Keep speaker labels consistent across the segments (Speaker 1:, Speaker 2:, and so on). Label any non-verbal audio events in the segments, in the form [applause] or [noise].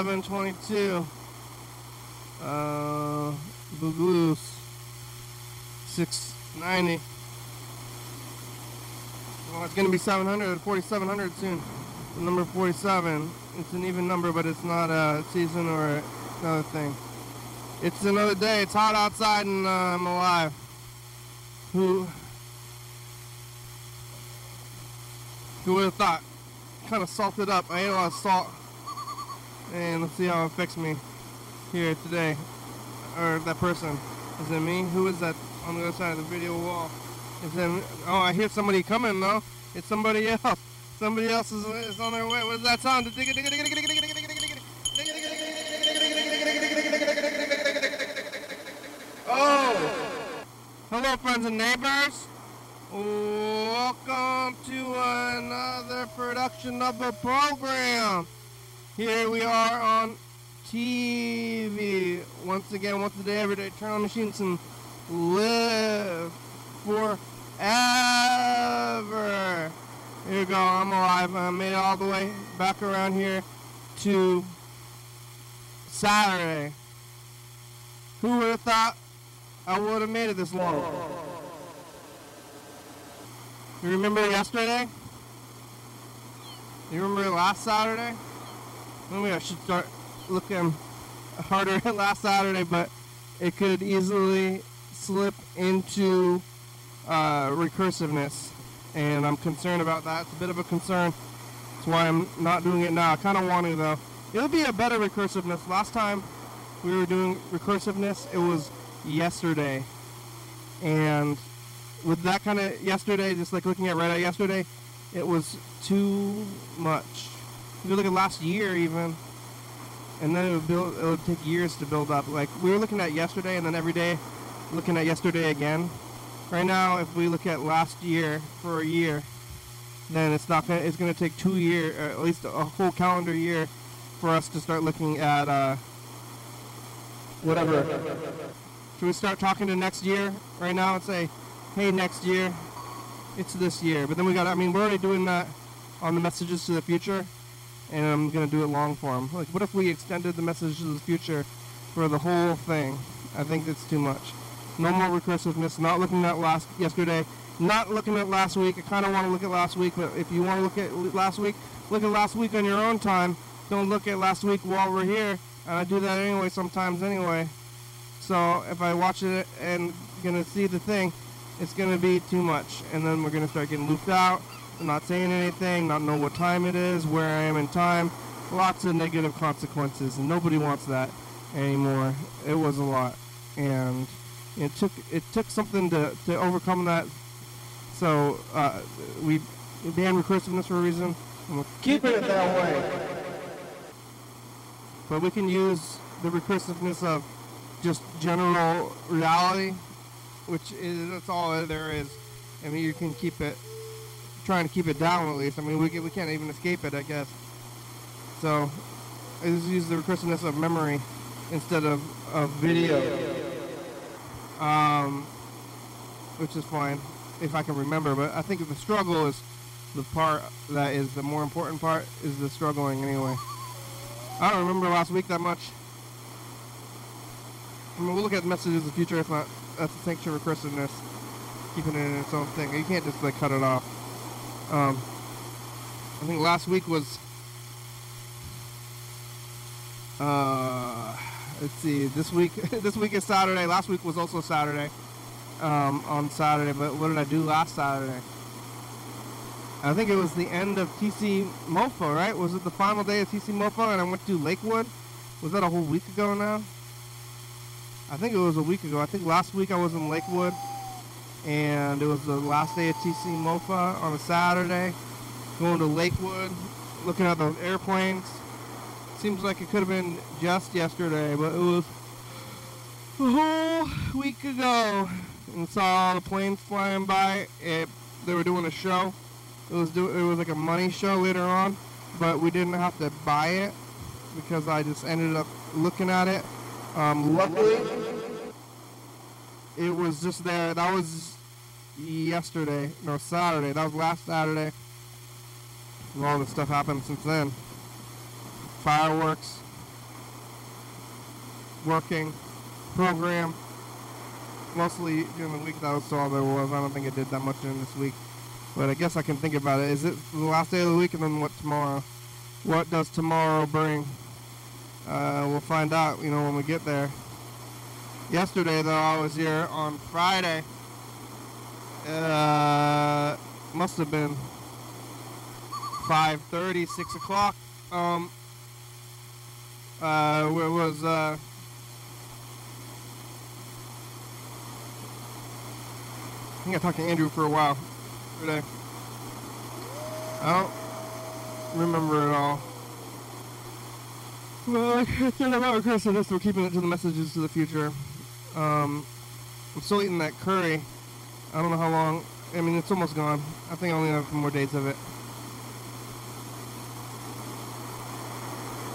Speaker 1: 722. Uh, Boogaloo, 690. Well, it's going to be 700, 4700 soon. The number 47. It's an even number, but it's not a season or another thing. It's another day. It's hot outside and uh, I'm alive. Who, who would have thought? Kind of salted up. I ate a lot of salt. And let's see how it affects me here today. Or that person. Is it me? Who is that on the other side of the video wall? Is it, oh, I hear somebody coming though. It's somebody else. Somebody else is, is on their way. What is that sound? Oh! Hello, friends and neighbors. Welcome to another production of the program. Here we are on TV. Once again, once a day, every day. Turn on machines and live forever. Here we go. I'm alive. I made it all the way back around here to Saturday. Who would have thought I would have made it this long? You remember yesterday? You remember last Saturday? Maybe I should start looking harder [laughs] last Saturday, but it could easily slip into uh, recursiveness, and I'm concerned about that. It's a bit of a concern. That's why I'm not doing it now. I kind of want to, though. It'll be a better recursiveness. Last time we were doing recursiveness, it was yesterday. And with that kind of yesterday, just like looking at Reddit yesterday, it was too much. If you look at last year, even, and then it would build. It would take years to build up. Like we were looking at yesterday, and then every day, looking at yesterday again. Right now, if we look at last year for a year, then it's not gonna. It's gonna take two year, or at least a whole calendar year, for us to start looking at uh, whatever. Should we start talking to next year right now and say, hey, next year, it's this year. But then we got, I mean, we're already doing that on the messages to the future, and I'm going to do it long form. Like, what if we extended the message to the future for the whole thing? I think that's too much. No more recursiveness, not looking at last yesterday, not looking at last week. I kind of want to look at last week, but if you want to look at last week, look at last week on your own time. Don't look at last week while we're here. And I do that anyway sometimes anyway. So if I watch it and gonna see the thing, it's gonna be too much, and then we're gonna start getting looped out, not saying anything, not know what time it is, where I am in time. Lots of negative consequences, and nobody wants that anymore. It was a lot, and it took it took something to, to overcome that. So uh, we banned recursiveness for a reason. And we'll keep it that way. But we can use the recursiveness of just general reality, which is that's all there is. I mean, you can keep it, trying to keep it down at least. I mean, we can, we can't even escape it, I guess. So, I just use the recursiveness of memory instead of, of video, um, which is fine if I can remember. But I think the struggle is the part that is the more important part is the struggling anyway. I don't remember last week that much. I mean, we'll look at messages of the future. If not, that's a sanction recursiveness, keeping it in its own thing. You can't just like cut it off. Um, I think last week was. Uh, let's see. This week, [laughs] this week is Saturday. Last week was also Saturday. Um, on Saturday, but what did I do last Saturday? I think it was the end of TC Mofo, right? Was it the final day of TC Mofo and I went to Lakewood? Was that a whole week ago now? I think it was a week ago. I think last week I was in Lakewood and it was the last day of TC Mofa on a Saturday. Going to Lakewood, looking at those airplanes. Seems like it could have been just yesterday, but it was a whole week ago. And saw all the planes flying by. It, they were doing a show. It was do, it was like a money show later on, but we didn't have to buy it because I just ended up looking at it. Um, luckily, it was just there. That was yesterday, no Saturday. That was last Saturday. And all this stuff happened since then. Fireworks, working, program. Mostly during the week that was all there was. I don't think it did that much during this week. But I guess I can think about it. Is it the last day of the week and then what tomorrow? What does tomorrow bring? Uh, we'll find out, you know, when we get there. Yesterday, though, I was here on Friday. Uh, must have been 5.30, 6 o'clock. Um, uh, where was, uh, I think I talked to Andrew for a while today. I don't remember it all. Well, [laughs] I said about requesting this, we're keeping it to the messages to the future. Um, I'm still eating that curry. I don't know how long. I mean, it's almost gone. I think I only have a few more days of it.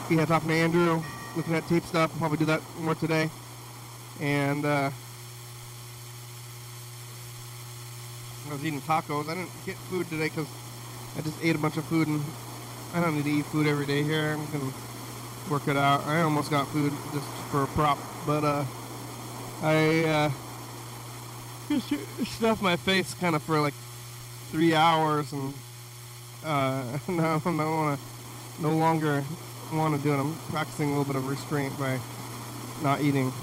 Speaker 1: Yeah, talking to Andrew, looking at tape stuff. I'll probably do that more today. And uh, I was eating tacos. I didn't get food today because I just ate a bunch of food, and I don't need to eat food every day here. I'm gonna work it out. I almost got food just for a prop, but uh, I uh, stuffed my face kind of for like three hours, and uh, [laughs] no, I want to, no longer want to do it. I'm practicing a little bit of restraint by not eating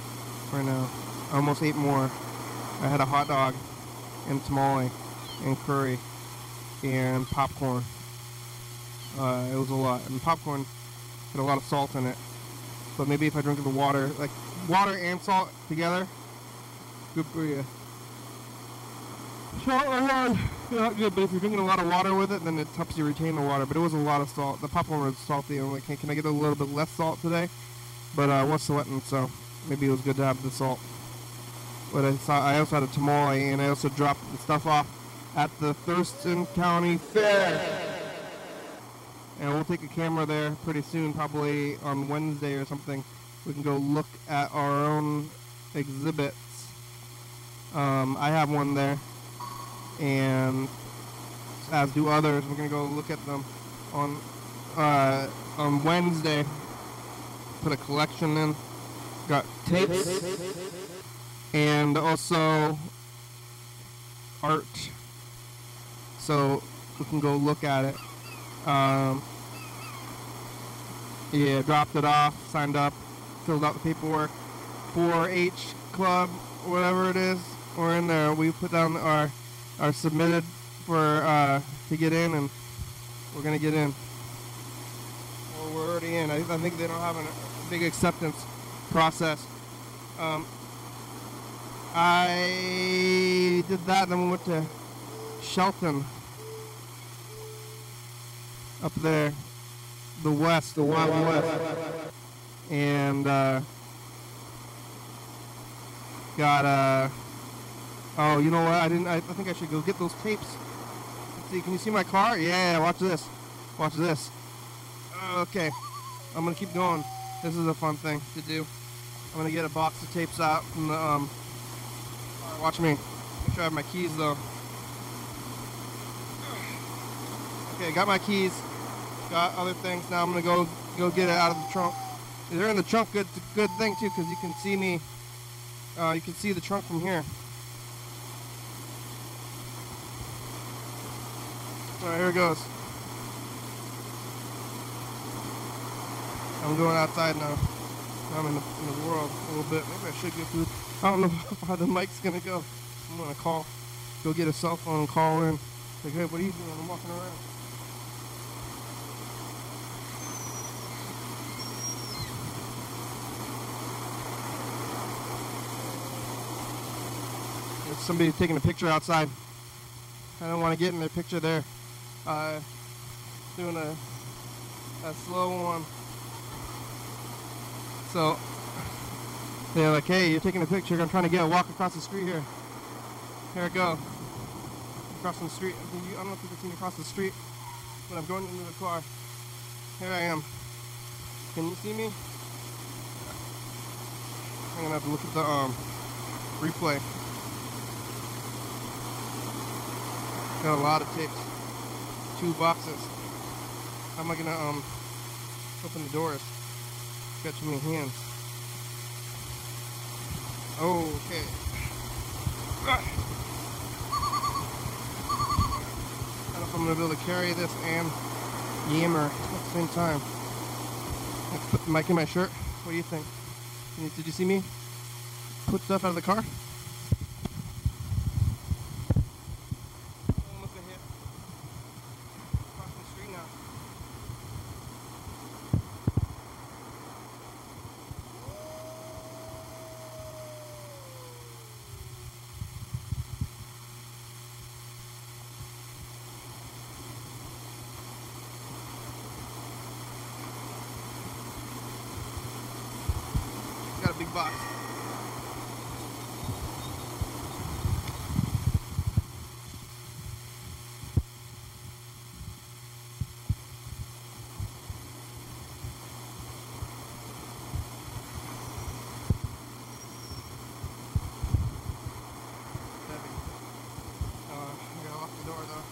Speaker 1: right now. I almost ate more. I had a hot dog and tamale and curry and popcorn. Uh, it was a lot, and popcorn had a lot of salt in it. But maybe if I drink the water, like water and salt together, good for you. Salt alone, not good. But if you're drinking a lot of water with it, then it helps you retain the water. But it was a lot of salt. The popcorn was salty. I'm like, can, can I get a little bit less salt today? But uh, I was sweating, so maybe it was good to have the salt. But I saw I also had a tamale, and I also dropped the stuff off at the Thurston County Fair. And we'll take a camera there pretty soon, probably on Wednesday or something. We can go look at our own exhibits. Um, I have one there, and as do others. We're gonna go look at them on uh, on Wednesday. Put a collection in. Got tapes and also art. So we can go look at it. Um, yeah, dropped it off, signed up, filled out the paperwork. 4-H club, whatever it is, we're in there. We put down our our submitted for uh, to get in, and we're gonna get in. Or we're already in. I, I think they don't have a big acceptance process. Um, I did that, then we went to Shelton. Up there. The west, the wild west. And uh, got uh oh you know what I didn't I, I think I should go get those tapes. Let's see, can you see my car? Yeah, watch this. Watch this. Okay. I'm gonna keep going. This is a fun thing to do. I'm gonna get a box of tapes out from the um Watch me. Make sure I have my keys though. Okay, got my keys. Got other things. Now I'm gonna go go get it out of the trunk. They're in the trunk. Good, good thing too, because you can see me. Uh, you can see the trunk from here. All right, here it goes. I'm going outside now. I'm in the, in the world a little bit. Maybe I should get food. I don't know [laughs] how the mic's gonna go. I'm gonna call, go get a cell phone and call in. Like, hey, what are you doing? I'm walking around. There's somebody taking a picture outside. I don't want to get in their picture there. Uh, doing a, a slow one. So they're like, hey, you're taking a picture. I'm trying to get a walk across the street here. Here I go. Crossing the street. I don't know if you can see me across the street, but I'm going into the car. Here I am. Can you see me? I'm gonna have to look at the um replay. Got a lot of tapes. Two boxes. How am I gonna um open the doors? Got too many hands. Okay. I don't know if I'm gonna be able to carry this and yammer at the same time. Put the mic in my shirt. What do you think? Did you see me put stuff out of the car? Almost a hit. Crossing the street now. Got a big box. Heavy. Uh, I gotta lock the door though.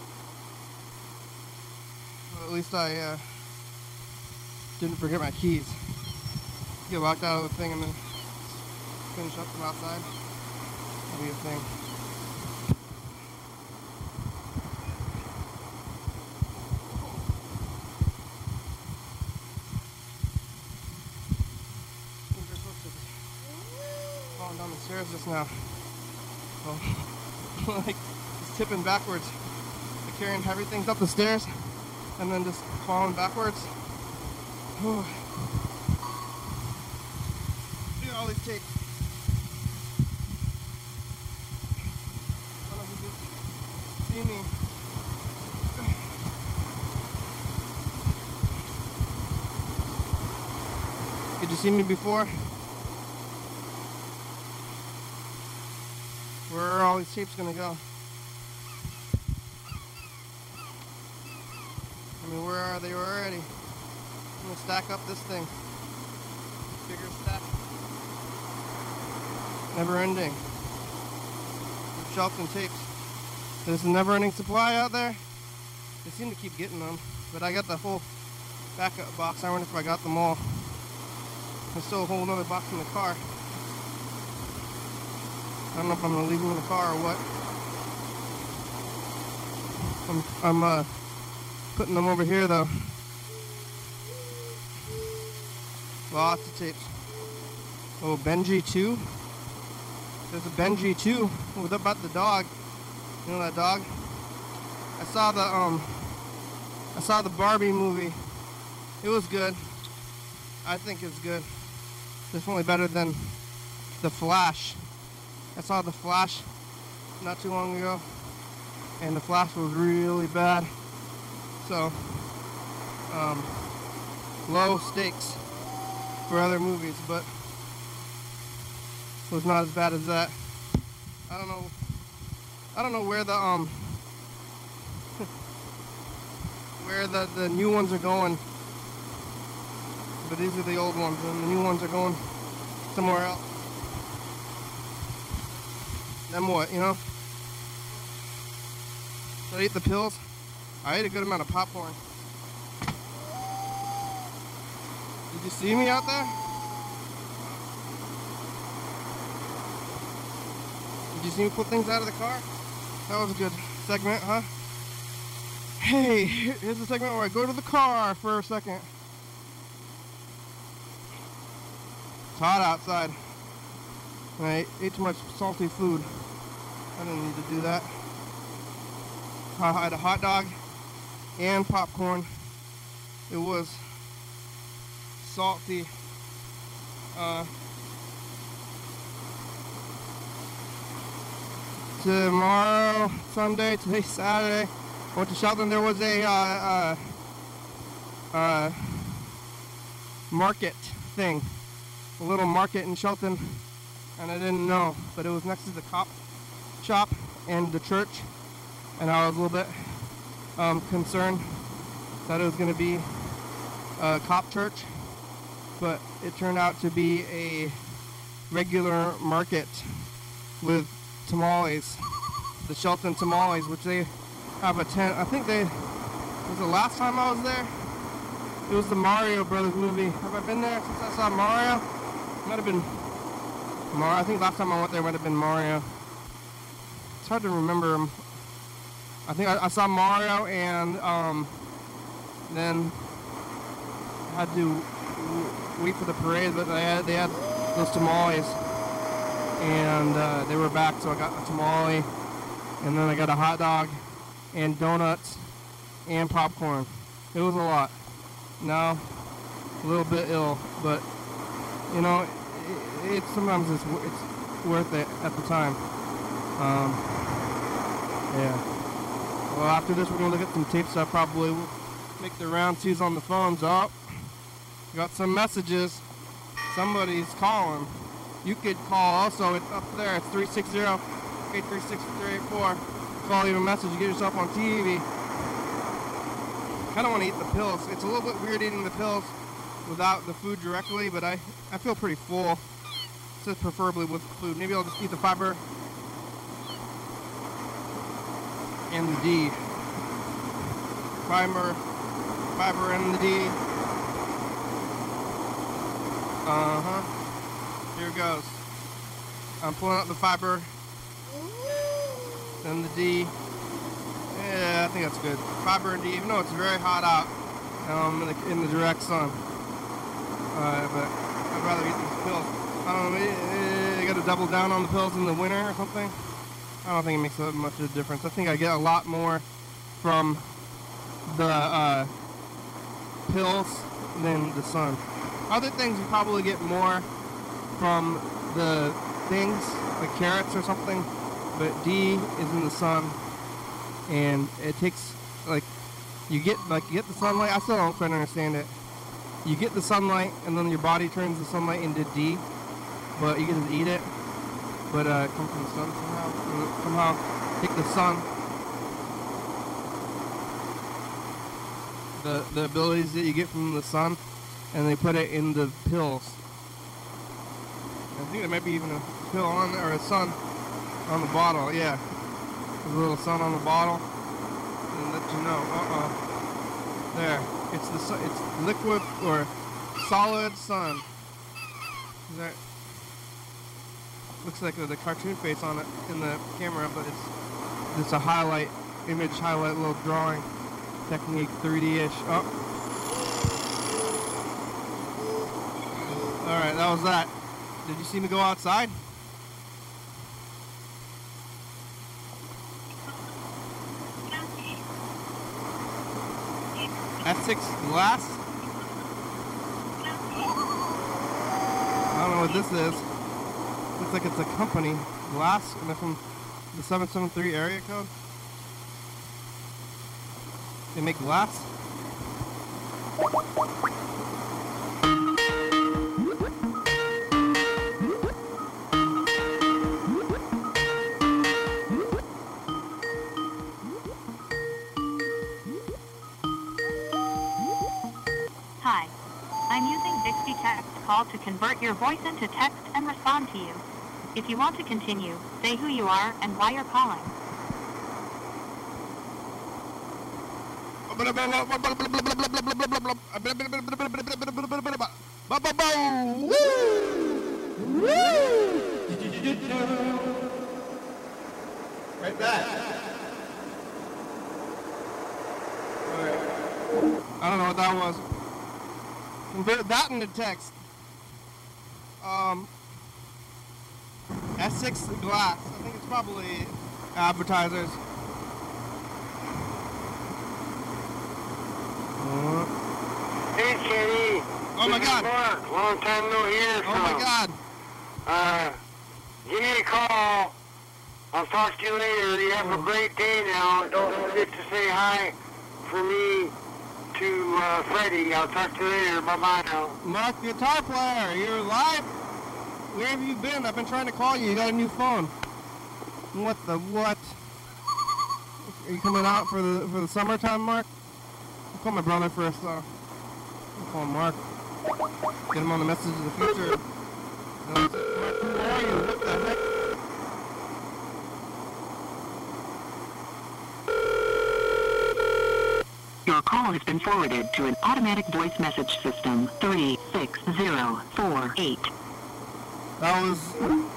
Speaker 1: Well, I uh, didn't forget my keys. Get locked out of the thing and then finish up from outside. That'll be a thing. Falling down the stairs just now. Oh, [laughs] like just tipping backwards. Like carrying heavy things up the stairs and then just falling backwards. [sighs] Whew. At all these can see me. [sighs] Did you see me before? Where are all these tapes gonna go? I mean, where are they already? I'm gonna stack up this thing. Bigger stack. Never ending. Shelves and tapes. There's a never ending supply out there. They seem to keep getting them, but I got the whole backup box. I wonder if I got them all. There's still a whole other box in the car. I don't know if I'm gonna leave them in the car or what. I'm, I'm uh, putting them over here though. Lots of tapes. Oh, Benji 2. There's a Benji 2. What about the dog? You know that dog? I saw the um I saw the Barbie movie. It was good. I think it's good. Definitely better than The Flash. I saw The Flash not too long ago, and The Flash was really bad. So, um, low stakes for other movies, but was not as bad as that. I don't know. I don't know where the um [laughs] where the the new ones are going, but these are the old ones, and the new ones are going somewhere else. Then what, you know? So I ate the pills. I ate a good amount of popcorn. Did you see me out there? Did you see me put things out of the car? That was a good segment, huh? Hey, here's the segment where I go to the car for a second. It's hot outside. And I ate too much salty food. I didn't need to do that. I had a hot dog and popcorn. It was salty. Uh, tomorrow, Sunday, [laughs] today, Saturday. Went to Shelton. There was a uh, uh, uh, market thing, a little market in Shelton, and I didn't know, but it was next to the cop shop and the church, and I was a little bit um, concerned that it was going to be a cop church, but it turned out to be a regular market with tamales, the Shelton tamales, which they have a tent. I think they was the last time I was there. It was the Mario Brothers movie. Have I been there since I saw Mario? Might have been Mario. I think last time I went there might have been Mario. It's hard to remember. I think I, I saw Mario and um, then had to wait for the parade, but they had, they had those tamales, and uh, they were back, so I got a tamale, and then I got a hot dog, and donuts, and popcorn. It was a lot. Now, a little bit ill, but you know, it, it sometimes it's it's worth it at the time. Um, yeah. Well, after this, we're gonna look at some tape I Probably we'll make the round twos on the phones up. Got some messages. Somebody's calling. You could call also. It's up there. It's 360-836-384. Call, leave a message. You get yourself on TV. Kind of want to eat the pills. It's a little bit weird eating the pills without the food directly, but I, I feel pretty full. Says preferably with food. Maybe I'll just eat the fiber and the D. Fiber, fiber and the D. Uh-huh. Here it goes. I'm pulling out the fiber. Then the D. Yeah, I think that's good. Fiber and D, even though it's very hot out um, in, the, in the direct sun. Uh, but I'd rather eat these pills. I don't know, you gotta double down on the pills in the winter or something. I don't think it makes that much of a difference. I think I get a lot more from the uh, pills than the sun. Other things you probably get more from the things, like carrots or something, but D is in the sun, and it takes, like, you get, like, you get the sunlight, I still don't quite understand it. You get the sunlight, and then your body turns the sunlight into D, but you can just eat it, but uh, it comes from the sun somehow, somehow take the sun, the, the abilities that you get from the sun, and they put it in the pills. I think there might be even a pill on there, or a sun on the bottle. Yeah, There's a little sun on the bottle, and let you know. Uh-uh. There, it's the su- it's liquid or solid sun. Is that looks like the cartoon face on it in the camera, but it's it's a highlight image, highlight little drawing technique, 3D-ish. Oh. All right, that was that. Did you see me go outside? S6 glass? I don't know what this is. Looks like it's a company. Glass, and from the 773 area code. They make glass?
Speaker 2: Hi. I'm using Bixby Text Call to convert your voice into text and respond to you. If you want to continue, say who you are and why you're calling.
Speaker 1: Right back. I don't know what that was. Convert that into text. Um, S6 glass. I think it's probably advertisers.
Speaker 3: Hey, Kenny.
Speaker 1: Oh, my God.
Speaker 3: Mark. Long time no hear
Speaker 1: oh my god.
Speaker 3: Uh, give me a call. I'll talk to you later. You have a great day now. Don't forget to say hi for me to uh, Freddie. I'll talk to you later. Bye-bye now.
Speaker 1: Mark, guitar player, you're live? Where have you been? I've been trying to call you. You got a new phone. What the what? Are you coming out for the for the summertime, Mark? I'll call my brother first. Uh, I'll call Mark. Get him on the message of the future. Uh, Mark, who are you? What the heck?
Speaker 4: Your
Speaker 5: Your call has been forwarded to an automatic voice message system. 36048.
Speaker 1: That was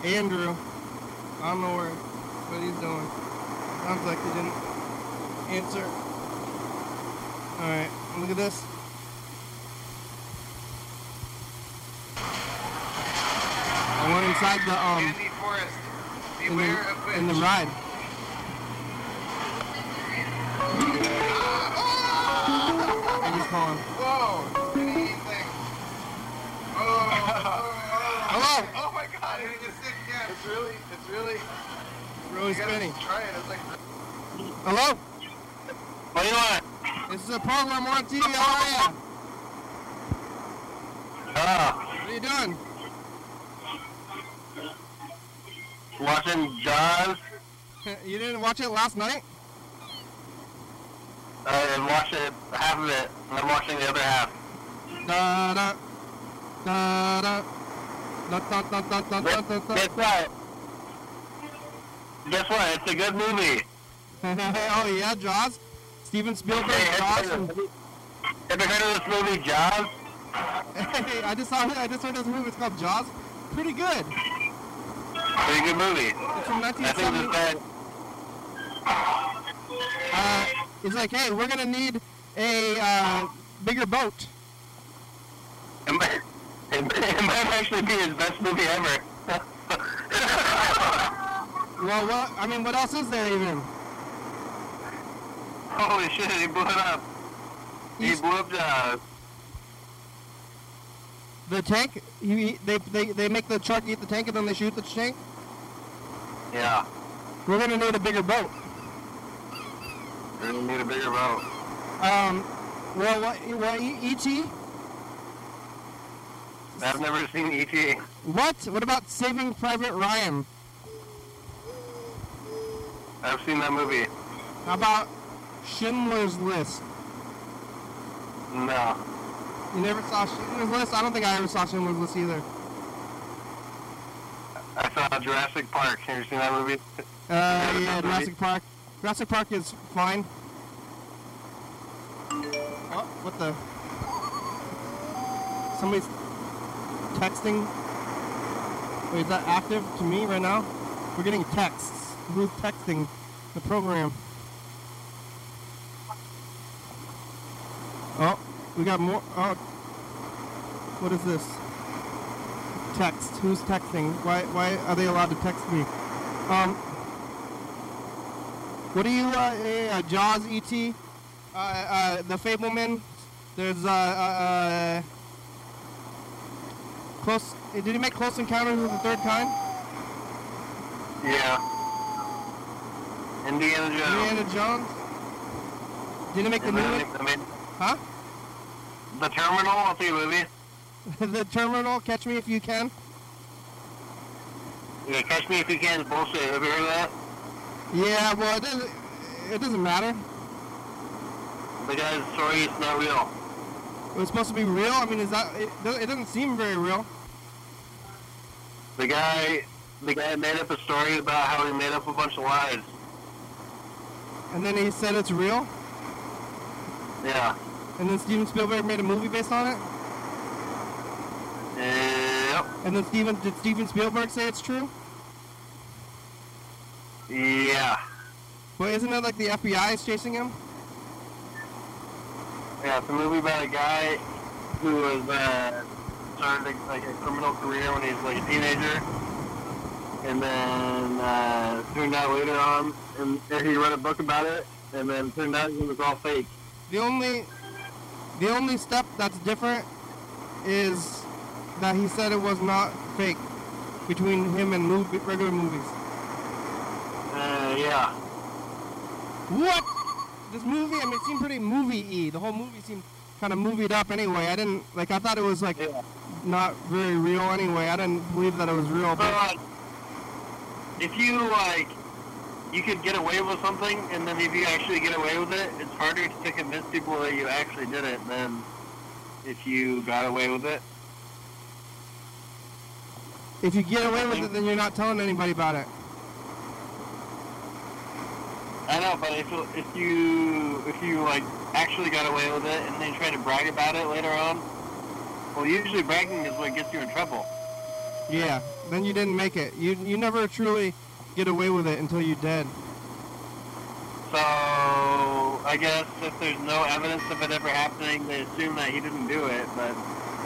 Speaker 1: Andrew. I don't know where, what he's doing. Sounds like he didn't answer. Alright, look at this. I went inside the, um,
Speaker 4: Andy Forrest,
Speaker 1: in
Speaker 4: beware of
Speaker 1: the, in the ride. Calling.
Speaker 4: Whoa! Canadian thing. Oh,
Speaker 1: Hello!
Speaker 4: oh my god, it just sick again. It's really, it's really,
Speaker 1: Really spinning.
Speaker 4: try it. It's like,
Speaker 1: Hello?
Speaker 6: What do you want?
Speaker 1: This is a program on TV. How are you?
Speaker 6: Ah,
Speaker 1: What are you doing?
Speaker 6: watching Jaws. [laughs]
Speaker 1: you didn't watch it last night?
Speaker 6: I watched it, half of it, and I'm watching the other half.
Speaker 1: Da da da da da da da da da da da da.
Speaker 6: Guess what? Guess what? It's a good movie. [laughs]
Speaker 1: oh yeah, Jaws. Steven Spielberg,
Speaker 6: Hey,
Speaker 1: Jaws.
Speaker 6: have, you, have you heard of this movie, Jaws?
Speaker 1: hey, I just saw it. I just heard this movie. It's called Jaws. Pretty good.
Speaker 6: Pretty good movie.
Speaker 1: It's from
Speaker 6: I think
Speaker 1: 1970.
Speaker 6: this guy,
Speaker 1: Uh, it's like, hey, we're gonna need a uh, bigger boat.
Speaker 6: it might, it, it might actually be his best movie ever.
Speaker 1: Well, what? I mean, what else is there even?
Speaker 6: Holy shit, he blew it up. He
Speaker 1: He's-
Speaker 6: blew up Jaws.
Speaker 1: The tank. He, they, they they make the truck eat the tank and then they shoot the tank.
Speaker 6: Yeah.
Speaker 1: We're gonna need a bigger boat.
Speaker 6: We're gonna need a bigger boat.
Speaker 1: Um, well, what? What? E.T.
Speaker 6: I've never seen E.T.
Speaker 1: What? What about Saving Private Ryan?
Speaker 6: I've seen that movie.
Speaker 1: How about Schindler's List?
Speaker 6: No.
Speaker 1: You never saw Schindler's List? I don't think I ever saw Schindler's List either.
Speaker 6: I saw Jurassic Park. Have you seen that movie?
Speaker 1: Uh, yeah, Jurassic Park. Jurassic Park is fine. Oh, what the? Somebody's texting. Wait, is that active to me right now? We're getting texts. Who's texting the program? Oh, we got more. Oh, what is this? Text. Who's texting? Why? Why are they allowed to text me? Um, what do you, uh, uh, Jaws, E.T., uh, uh, The Fabelman, there's, uh, uh, uh, Close, uh, did he make Close Encounters of the Third Kind?
Speaker 6: Yeah. Indiana Jones.
Speaker 1: Indiana Jones? Did he make the
Speaker 6: And
Speaker 1: new one?
Speaker 6: I
Speaker 1: Huh?
Speaker 6: The Terminal, I'll see movie. [laughs]
Speaker 1: the Terminal, Catch Me If You Can?
Speaker 6: Yeah, Catch Me If You Can is bullshit. Have you heard of that?
Speaker 1: Yeah, well, it doesn't, it doesn't matter.
Speaker 6: The guy's story is not real.
Speaker 1: It was supposed to be real? I mean, is that, it, it doesn't seem very real.
Speaker 6: The guy, the guy made up a story about how he made up a bunch of lies.
Speaker 1: And then he said it's real?
Speaker 6: Yeah.
Speaker 1: And then Steven Spielberg made a movie based on it?
Speaker 6: Yep.
Speaker 1: And then Steven, did Steven Spielberg say it's true?
Speaker 6: Yeah.
Speaker 1: But isn't it like the FBI is chasing him?
Speaker 6: Yeah, it's a movie about a guy who was uh, started like a criminal career when he was like a teenager, and then uh, turned out later on, and he wrote a book about it, and then turned out it was all fake.
Speaker 1: The only, the only step that's different is that he said it was not fake between him and movie, regular movies.
Speaker 6: Yeah.
Speaker 1: What? This movie, I mean, it seemed pretty movie-y. The whole movie seemed kind of movied up anyway. I didn't, like, I thought it was, like,
Speaker 6: Yeah.
Speaker 1: not very real anyway. I didn't believe that it was real. But
Speaker 6: like, if you like, you could get away with something, and then if you actually get away with it, it's harder to convince people that you actually did it than if you got away with it.
Speaker 1: if you get away with it, then you're not telling anybody about it.
Speaker 6: I know, but if if you if you like actually got away with it and then try to brag about it later on. Well, usually bragging is what gets you in trouble.
Speaker 1: Yeah. Then you didn't make it. You you never truly get away with it until you're dead.
Speaker 6: So I guess if there's no evidence of it ever happening, they assume that he didn't do it. But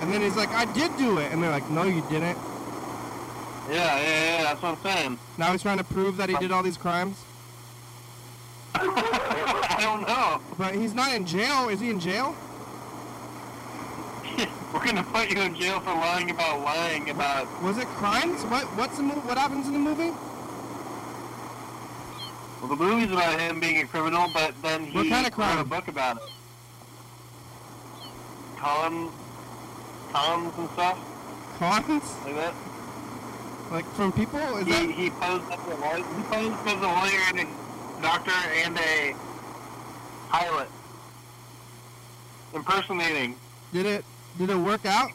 Speaker 1: And then he's like, I did do it, and they're like, No, you didn't.
Speaker 6: yeah, yeah, yeah, that's what I'm saying.
Speaker 1: Now he's trying to prove that he did all these crimes.
Speaker 6: I don't know.
Speaker 1: But he's not in jail. Is he in jail? [laughs]
Speaker 6: We're gonna put you in jail for lying about lying about.
Speaker 1: Was it crimes? What what's the mo- what happens in the movie?
Speaker 6: Well, the movie's about him being a criminal, but then he
Speaker 1: What kind of
Speaker 6: wrote a book about it. Column, columns and stuff
Speaker 1: Cons?
Speaker 6: like that.
Speaker 1: Like from people? Is
Speaker 6: He,
Speaker 1: that
Speaker 6: he posed as a lawyer. He posed as a lawyer and doctor and a pilot, impersonating.
Speaker 1: did it did it work out?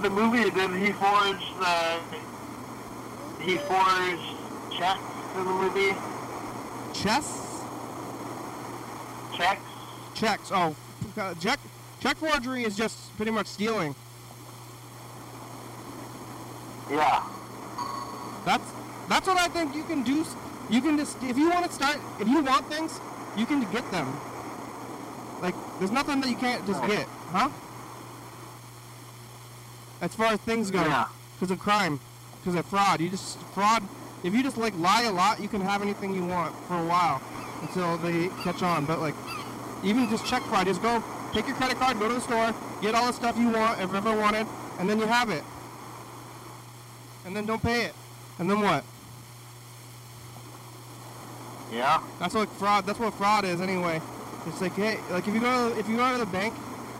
Speaker 6: the movie did he forged uh, he forged checks in the movie
Speaker 1: Chess?
Speaker 6: checks
Speaker 1: Checks. Oh, uh, check check forgery is just pretty much stealing.
Speaker 6: yeah
Speaker 1: That's that's what I think you can do. You can just if you want to start if you want things, you can get them. Like there's nothing that you can't just oh. get, huh? As far as things go,
Speaker 6: Yeah.
Speaker 1: because of crime, because of fraud. You just fraud. If you just like lie a lot, you can have anything you want for a while until they catch on. But like even just check fraud, just go take your credit card, go to the store, get all the stuff you want, if ever wanted, and then you have it. And then don't pay it. And then what?
Speaker 6: Yeah
Speaker 1: That's what fraud. That's what fraud is anyway. It's like hey, like if you go if you go to the bank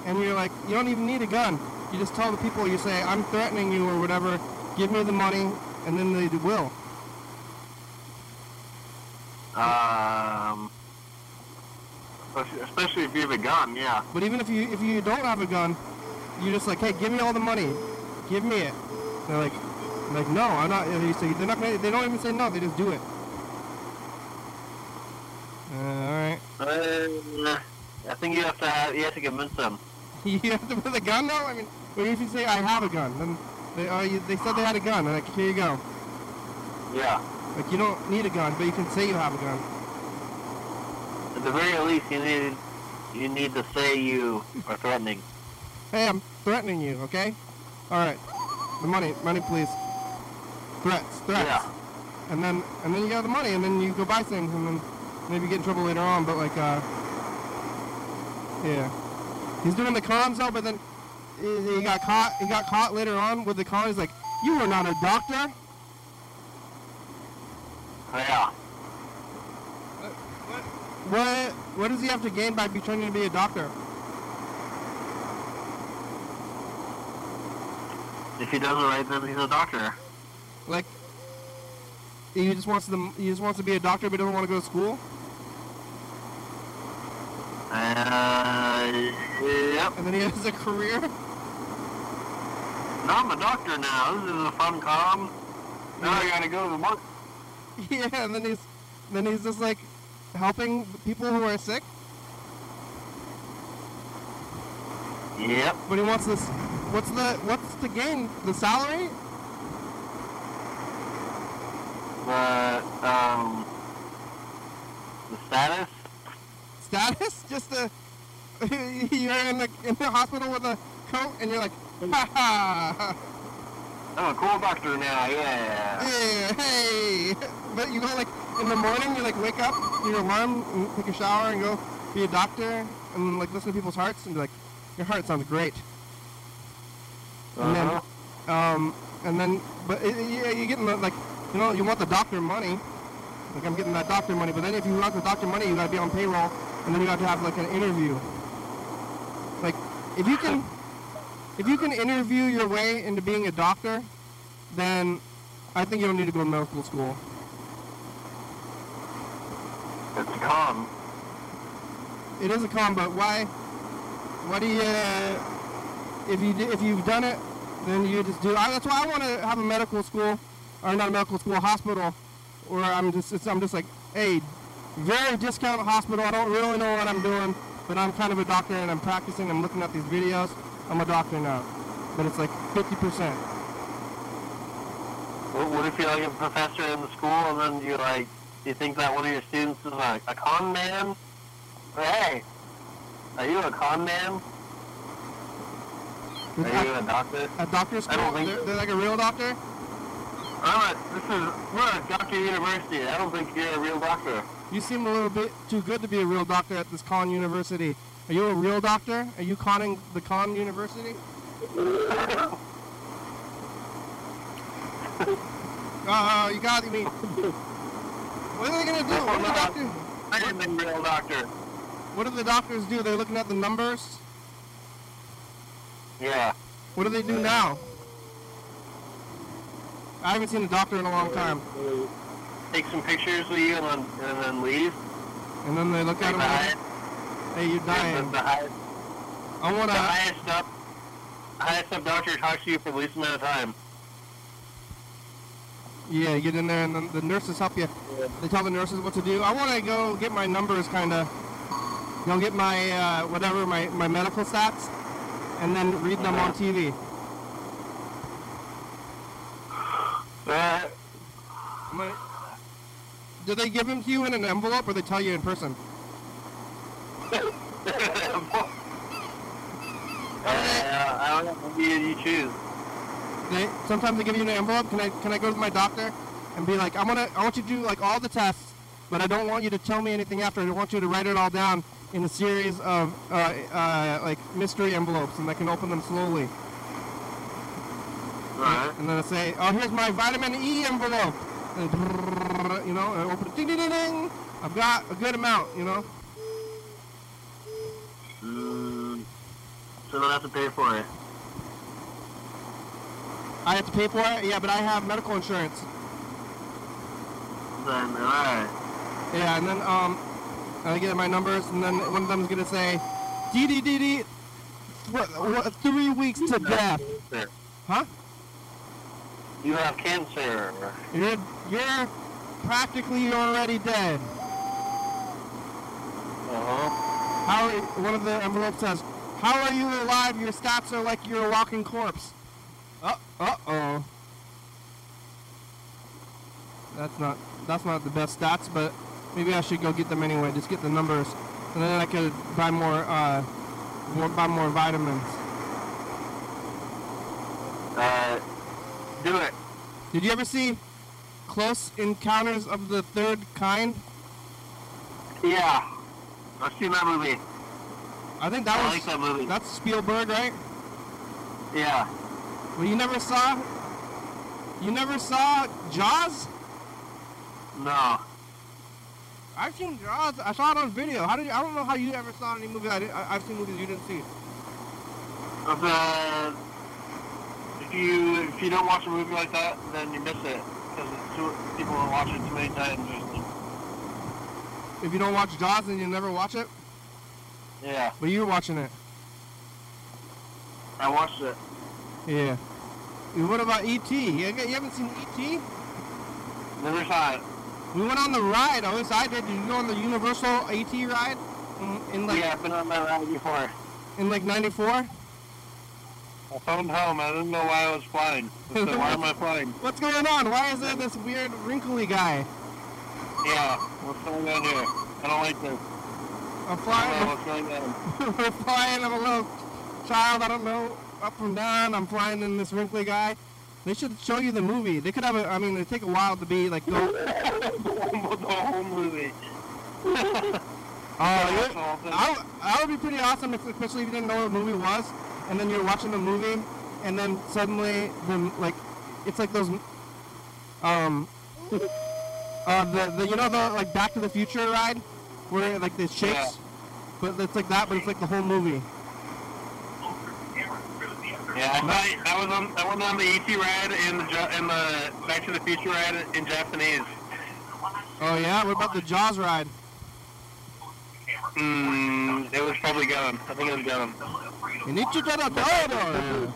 Speaker 1: and you're like you don't even need a gun. You just tell the people you say I'm threatening you or whatever. Give me the money, and then they will.
Speaker 6: um especially- if you have a gun yeah
Speaker 1: But even if you if you don't have a gun, you're just like hey, give me all the money, give me it. They're like like no, I'm not. They say they're not. Gonna, they don't even say no. They just do it. Uh, all right.
Speaker 6: uh, I think you have to have, you have to convince them [laughs]
Speaker 1: You have to put the gun though. I mean, what if you say I have a gun? Then they uh, you, they said they had a gun. They're like here you go.
Speaker 6: yeah
Speaker 1: Like you don't need a gun, but you can say you have a gun.
Speaker 6: at the very least you need you need to say you are threatening [laughs]
Speaker 1: Hey, I'm threatening you. Okay. All right. The money, money, please. Threats, threats.
Speaker 6: yeah
Speaker 1: And then and then you got the money, and then you go buy things, and then maybe get in trouble later on. But like, uh, yeah, he's doing the cons though. But then he got caught. He got caught later on with the con. He's like, you are not a doctor.
Speaker 6: yeah
Speaker 1: What what does he have to gain by pretending to be a doctor?
Speaker 6: if he does it right then he's a doctor
Speaker 1: Like he just wants to he just wants to be a doctor, but doesn't want to go to school.
Speaker 6: Uh yep
Speaker 1: And then he has a career.
Speaker 6: No, I'm a doctor now. This is a fun com. Now I gotta go to the market. [laughs]
Speaker 1: yeah, and then he's then he's just like helping people who are sick,
Speaker 6: Yep.
Speaker 1: but he wants this. What's the what's the gain? The salary?
Speaker 6: The um the status.
Speaker 1: Status? [laughs] Just a [laughs] you're in the in the hospital with a coat, and you're like, ha ha.
Speaker 6: I'm a cool doctor now. Yeah.
Speaker 1: Yeah, hey. But you go like in the morning, you like wake up, your alarm, and take a shower, and go be a doctor, and like listen to people's hearts, and be like, your heart sounds great. And then,
Speaker 6: Uh-huh.
Speaker 1: um, and then, but it, yeah, you're getting the, like, you know, you want the doctor money. Like I'm getting that doctor money, but then if you want the doctor money, you gotta be on payroll, and then you have to have like an interview. Like, if you can, if you can interview your way into being a doctor, then I think you don't need to go to medical school.
Speaker 6: It's a con.
Speaker 1: It is a con, but why? Why do you? Uh, if you if you've done it, then you just do. I, that's why I want to have a medical school, or not a medical school, a hospital, or I'm just it's, I'm just like, hey, very discount hospital. I don't really know what I'm doing, but I'm kind of a doctor and I'm practicing. I'm looking at these videos. I'm a doctor now, but it's like 50%.
Speaker 6: What, what if you're like a professor in the school and then you like you think that one of your students is like a con man? Hey, are you a con man? Are you a doctor?
Speaker 1: At doctor
Speaker 6: I
Speaker 1: school,
Speaker 6: don't think
Speaker 1: they're, they're like a real doctor.
Speaker 6: I'm a, this is we're at Doctor University. I don't think you're a real doctor.
Speaker 1: You seem a little bit too good to be a real doctor at this con university. Are you a real doctor? Are you conning the con university? [laughs] Uh, you got me. What are they gonna do? What the doctor?
Speaker 6: I am a real doctor.
Speaker 1: What do the doctors do? They're looking at the numbers.
Speaker 6: Yeah.
Speaker 1: What do they do now? I haven't seen a doctor in a long time.
Speaker 6: Take some pictures with you and then and then leave.
Speaker 1: And then they look at him like, hey, you're dying.
Speaker 6: the, highest,
Speaker 1: I wanna.
Speaker 6: The highest up highest up doctor talks to you for the least amount of time.
Speaker 1: Yeah, you get in there and then the nurses help you. They tell the nurses what to do. I want to go get my numbers kind of, you know, get my, uh, whatever, my, my medical stats, and then read them on TV.
Speaker 6: Uh,
Speaker 1: I'm do they give them to you in an envelope or they tell you in person? [laughs]
Speaker 6: Uh, I don't know. Maybe you choose.
Speaker 1: They, sometimes they give you an envelope. Can I, can I go to my doctor and be like, I want to, I want you to do like all the tests, but I don't want you to tell me anything after. I want you to write it all down in a series of uh, uh, like mystery envelopes, and I can open them slowly.
Speaker 6: Right.
Speaker 1: And then I say, oh, here's my vitamin E envelope. And you know, I open it, ding, ding, ding, ding. I've got a good amount, you know.
Speaker 6: Mm, so I don't have to pay for it.
Speaker 1: I have to pay for it, yeah, but I have medical insurance.
Speaker 6: Then alright.
Speaker 1: Yeah, and then um, I get my numbers, and then one of them's gonna say, DDDD, what, what, three weeks to death. Huh?
Speaker 6: You have cancer.
Speaker 1: You're you're practically already dead.
Speaker 6: Uh-huh.
Speaker 1: How? One of the envelopes says, "How are you alive? Your stats are like you're a walking corpse." Uh, uh oh. That's not that's not the best stats, but maybe I should go get them anyway. Just get the numbers, and then I could buy more uh, more, buy more vitamins.
Speaker 6: Uh, do it.
Speaker 1: Did you ever see Close Encounters of the Third Kind?
Speaker 6: Yeah. I've seen that movie.
Speaker 1: I think that
Speaker 6: I
Speaker 1: was
Speaker 6: like that movie.
Speaker 1: that's Spielberg, right?
Speaker 6: Yeah.
Speaker 1: Well, you never saw you never saw Jaws?
Speaker 6: No.
Speaker 1: I've seen Jaws. I saw it on video. How did you, I don't know how you ever saw any movie I did, I, I've seen movies you didn't see.
Speaker 6: Of the, if you if you don't watch a movie like that, then you miss it because too, people will watch it too many times.
Speaker 1: If you don't watch Jaws, then you never watch it.
Speaker 6: Yeah,
Speaker 1: But you're watching it.
Speaker 6: I watched it.
Speaker 1: Yeah. What about E.T.? You, you haven't seen E.T.?
Speaker 6: Never saw it.
Speaker 1: We went on the ride. At least I did. Did you go on the Universal E.T. ride? In, in like
Speaker 6: yeah, I've been on that ride before.
Speaker 1: in like '94.
Speaker 6: I phoned home. I didn't know why I was flying. I said, why am I flying? [laughs]
Speaker 1: What's going on? Why is there this weird wrinkly guy?
Speaker 6: Yeah, what's going on here? I don't like this.
Speaker 1: I'm
Speaker 6: I don't know
Speaker 1: flying.
Speaker 6: what's going on. [laughs]
Speaker 1: We're flying. I'm a little child. I don't know up and down. I'm flying in this wrinkly guy. They should show you the movie. They could have. A, I mean, it take a while to be like. [laughs] Go,
Speaker 6: the whole movie.
Speaker 1: Oh,
Speaker 6: awesome.
Speaker 1: I, I would be pretty awesome, if, especially if you didn't know what the movie was, and then you're watching the movie, and then suddenly, the like, it's like those, um, [laughs] uh, the, the you know the like Back to the Future ride, where like it shakes,
Speaker 6: Yeah.
Speaker 1: but it's like that, but it's like the whole movie.
Speaker 6: Yeah, I, thought I was on. I went on the ET ride and the and the Back to the Future ride in Japanese.
Speaker 1: Oh yeah, what about the Jaws ride?
Speaker 6: Hmm, it was probably gone. I think it was gone.
Speaker 1: You need to get a dodo.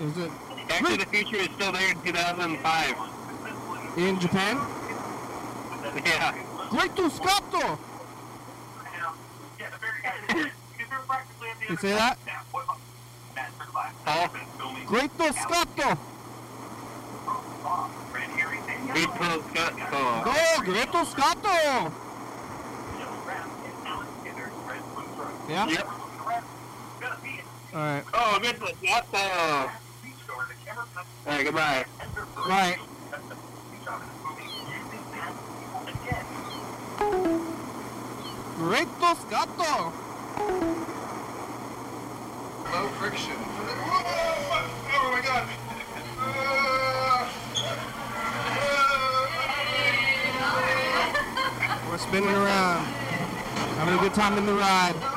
Speaker 1: Is it
Speaker 6: Back to the Future is still there in 2005.
Speaker 1: in Japan?
Speaker 6: Yeah.
Speaker 1: Great to Scotto! You say that?
Speaker 6: Huh?
Speaker 1: Great Scotto!
Speaker 6: Great Pro Scott.
Speaker 1: Go, Great Scotto! Yeah?
Speaker 6: Yep.
Speaker 1: Alright.
Speaker 6: Oh, Great Pro Scott. Alright, goodbye.
Speaker 1: Right. Great Scotto!
Speaker 4: Low friction. Oh my god.
Speaker 1: We're spinning around. Having a good time in the ride.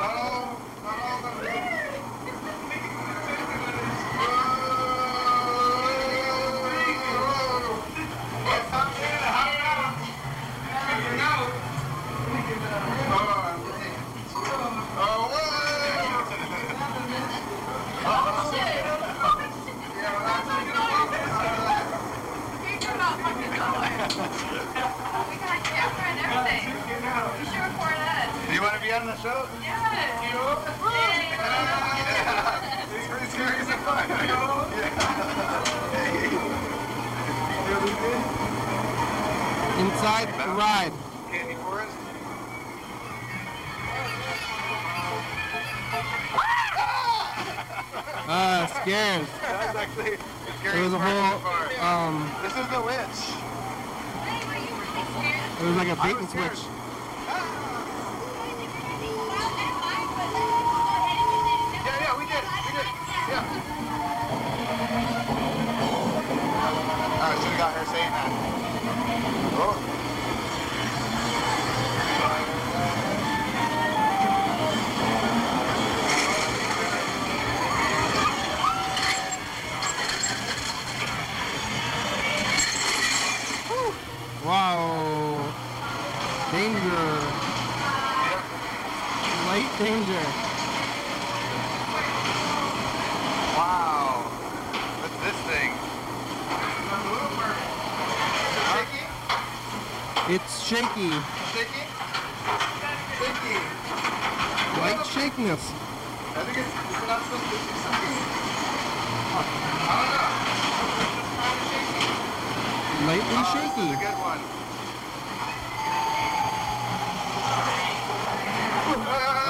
Speaker 4: It's
Speaker 1: shaky.
Speaker 4: Shaky? Shaky.
Speaker 1: Light shakiness.
Speaker 4: I think it's, it's not supposed to be something. I don't know.
Speaker 1: Lightly ah,
Speaker 4: Oh, this is
Speaker 1: shaky.
Speaker 4: a good one.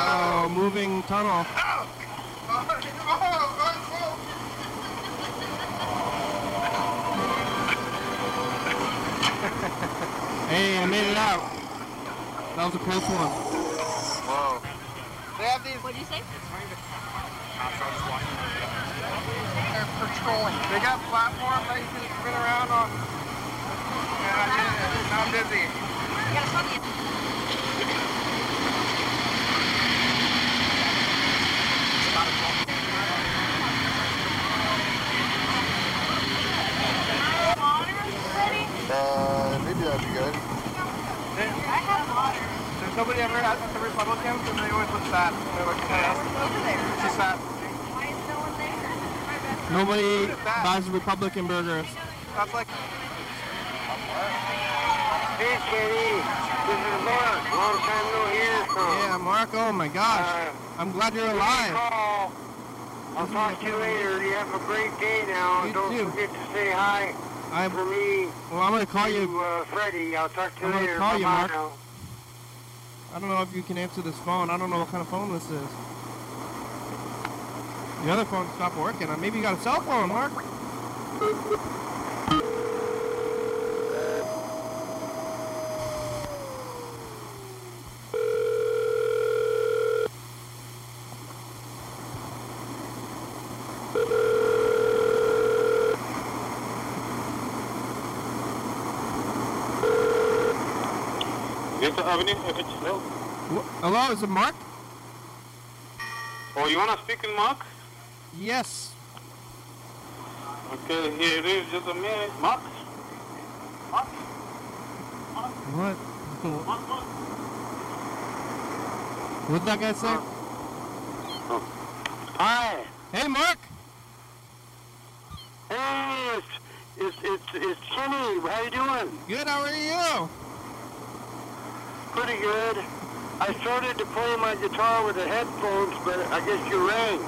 Speaker 1: Oh, moving tunnel. Hey, I made it out. That was a close one.
Speaker 4: Whoa. They have these.
Speaker 7: What'd you say?
Speaker 4: They're patrolling. They got platforms that you can spin around on. And I did it. Now I'm dizzy.
Speaker 7: You gotta tell me.
Speaker 4: Uh, maybe that'd be good.
Speaker 3: There's nobody ever at the Republicans, and they always look sad. They're like, yeah, she's sad.
Speaker 1: Nobody buys Republican burgers.
Speaker 3: That's like,
Speaker 6: Hey, Kenny. This is Mark. Long time no hear from.
Speaker 1: Yeah, Mark, oh my gosh.
Speaker 6: Uh,
Speaker 1: I'm glad you're
Speaker 6: Give
Speaker 1: alive.
Speaker 6: call. I'll talk to you later. You have a great day now.
Speaker 1: You
Speaker 6: Don't
Speaker 1: too.
Speaker 6: forget to say hi
Speaker 1: I,
Speaker 6: for me
Speaker 1: well, I'm going to call you.
Speaker 6: uh, Freddie. I'll talk to you
Speaker 1: I'm gonna
Speaker 6: later.
Speaker 1: call
Speaker 6: Bye-bye
Speaker 1: Mark.
Speaker 6: now.
Speaker 1: I don't know if you can answer this phone. I don't know what kind of phone this is. The other phone stopped working. Maybe you got a cell phone, Mark.
Speaker 8: Yes, Avenue, if it's hello.
Speaker 1: Hello, is it Mark?
Speaker 8: Oh, you wanna speak in Mark?
Speaker 1: Yes.
Speaker 8: Okay, here it is, just a minute. Mark? Mark?
Speaker 1: What? What'd that guy say? Oh.
Speaker 6: Hi.
Speaker 1: Hey, Mark.
Speaker 6: Hey, it's, it's, it's, it's Kenny. How you doing?
Speaker 1: Good. How are you?
Speaker 3: Pretty good. I started to play my guitar with the headphones, but I guess you rang.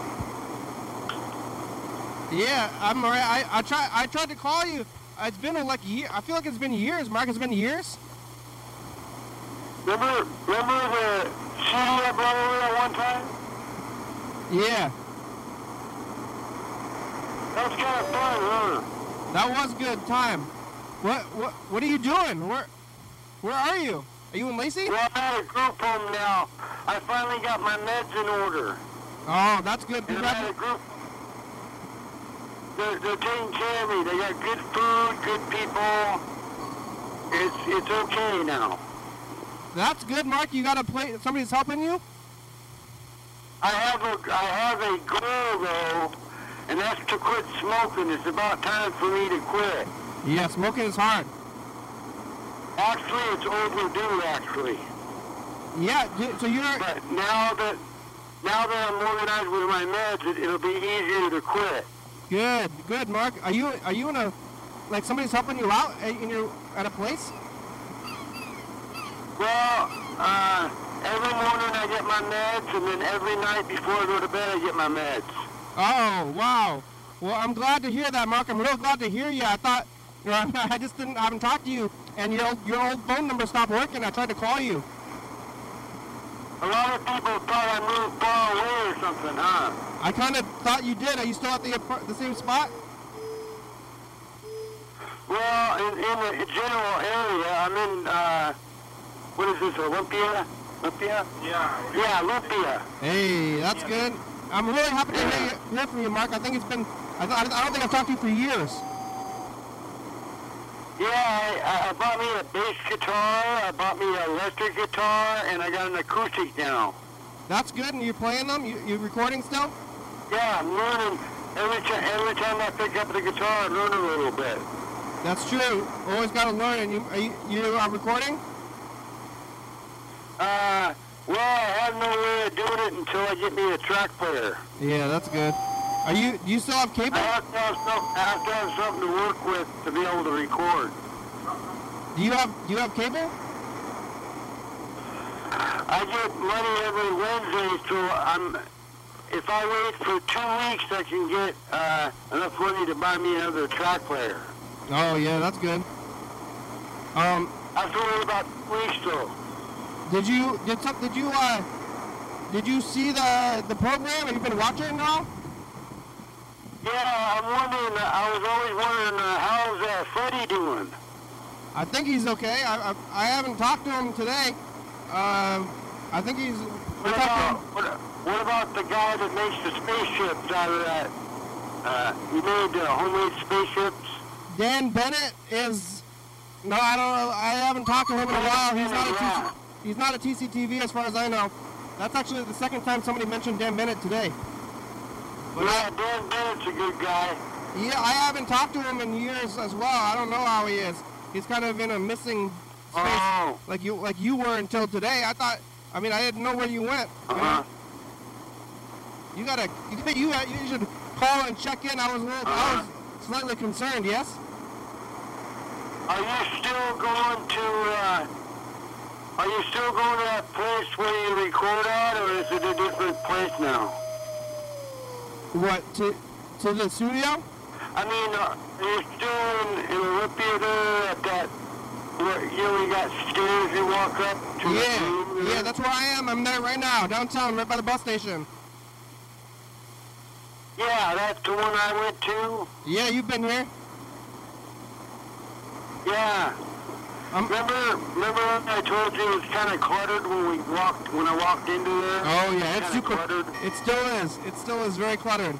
Speaker 1: Yeah, I'm alright. I, I try I tried to call you. It's been like year. I feel like it's been years, Mark. It's been years.
Speaker 3: Remember, remember the CD I brought over at one time?
Speaker 1: Yeah,
Speaker 3: That was kind of fun, huh?
Speaker 1: that was good time. What what what are you doing? Where where are you? Are you in Lacey?
Speaker 3: Well, I'm at a group home now. I finally got my meds in order.
Speaker 1: Oh, that's good.
Speaker 3: And I'm at a group. They're, they're taking care of me. They got good food, good people. It's it's okay now.
Speaker 1: That's good, Mark. You got a play. Somebody's helping you.
Speaker 3: I have a I have a goal though, and that's to quit smoking. It's about time for me to quit.
Speaker 1: Yeah, smoking is hard.
Speaker 3: Actually, it's overdue. Actually,
Speaker 1: Yeah, so you're
Speaker 3: but now that now that I'm organized with my meds, it, it'll be easier to quit.
Speaker 1: good. Good, Mark. Are you are you in a like somebody's helping you out in your at a place?
Speaker 3: Well, uh, every morning I get my meds, and then every night before I go to bed, I get my meds.
Speaker 1: Oh, wow. Well, I'm glad to hear that, Mark. I'm real glad to hear you. I thought, you know, [laughs] I just didn't, I haven't talked to you, and your old, your old phone number stopped working. I tried to call you.
Speaker 3: A lot of people thought I moved far away or something, huh?
Speaker 1: I kind of thought you did. Are you still at the the same spot?
Speaker 3: Well, in, in the general area, I'm in, uh, what is this, Olympia? Olympia?
Speaker 8: Yeah.
Speaker 3: Yeah, Olympia.
Speaker 1: Hey, that's good. I'm really happy to hear, you, hear from you, Mark. I think it's been, I, th- I don't think I've talked to you for years.
Speaker 3: Yeah, I, I bought me a bass guitar, I bought me an electric guitar, and I got an acoustic now.
Speaker 1: That's good, and you're playing them? You, you recording still?
Speaker 3: Yeah, I'm learning. Every, time every time I pick up the guitar, I learn a little bit.
Speaker 1: That's true. Always got to learn. And you, are you, you are recording?
Speaker 3: Uh, well, I have no way of doing it until I get me a track player.
Speaker 1: Yeah, that's good. Are you, do you still have cable?
Speaker 3: I have to have, some, I have to have something to work with to be able to record.
Speaker 1: Do you have, do you have cable?
Speaker 3: I get money every Wednesday, so I'm. If I wait for two weeks, I can get uh, enough money to buy me another track player.
Speaker 1: Oh, yeah, that's good. Um,
Speaker 3: I have to wait about two weeks though.
Speaker 1: Did you did some, did you uh did you see the the program? Have you been watching it now?
Speaker 3: Yeah, I'm wondering. uh, I was always wondering uh, how's uh, Freddie doing.
Speaker 1: I think he's okay. I I, I haven't talked to him today. Um, I think he's.
Speaker 3: What about what, what about the guy that makes the spaceships out of that? Uh, he made uh, homemade spaceships.
Speaker 1: Dan Bennett is. No, I don't. know. I haven't talked to him in a while. He's not a TC, he's not a TCTV as far as I know. That's actually the second time somebody mentioned Dan Bennett today.
Speaker 3: Yeah, Dan Bennett's a good guy.
Speaker 1: Yeah, I haven't talked to him in years as well. I don't know how he is. He's kind of in a missing space,
Speaker 3: Oh.
Speaker 1: like you like you were until today. I thought. I mean, I didn't know where you went. You.
Speaker 3: Uh-huh.
Speaker 1: you gotta. You, you you should call and check in. I was a little, I was slightly concerned. Yes.
Speaker 3: Are you still going to? Uh, are you still going to that place where you record at, or is it a different place now?
Speaker 1: What to to the studio?
Speaker 3: I mean, uh, you still in, in Olympia there at that? Where, you know, you got stairs you walk up to the
Speaker 1: Yeah,
Speaker 3: room
Speaker 1: yeah, that's where I am. I'm there right now, downtown, right by the bus station.
Speaker 3: Yeah, that's the one I went to.
Speaker 1: Yeah, you've been here.
Speaker 3: Yeah.
Speaker 1: Um,
Speaker 3: Remember, remember I told you it was kind of cluttered when we walked when I walked into there.
Speaker 1: Oh yeah, it's super.
Speaker 3: cluttered.
Speaker 1: It still is. It still is very cluttered.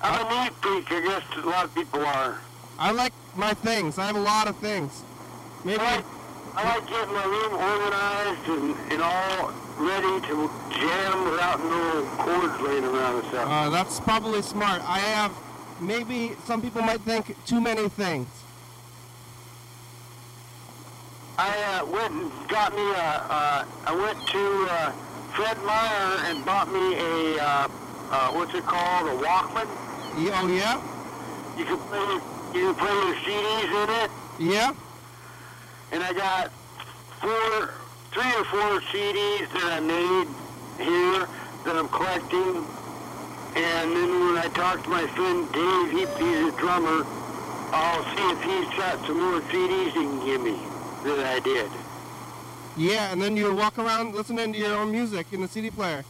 Speaker 3: I'm a neat freak. I guess a lot of people are.
Speaker 1: I like my things. I have a lot of things. Maybe.
Speaker 3: I like, I like getting my room organized and, and all ready to jam without no cords laying around and stuff.
Speaker 1: Uh, that's probably smart. I have maybe some people might think too many things.
Speaker 3: I uh, went and got me a, uh, I went to uh, Fred Meyer and bought me a, uh, uh, what's it called, a Walkman.
Speaker 1: Yeah, oh yeah,
Speaker 3: You can play, you can play your CDs in it.
Speaker 1: yeah.
Speaker 3: And I got four, three or four CDs that I made here that I'm collecting. And then when I talk to my friend Dave, he, he's a drummer, I'll see if he's got some more CDs he can give me that I did.
Speaker 1: Yeah, and then you walk around listening to your own music in the CD player.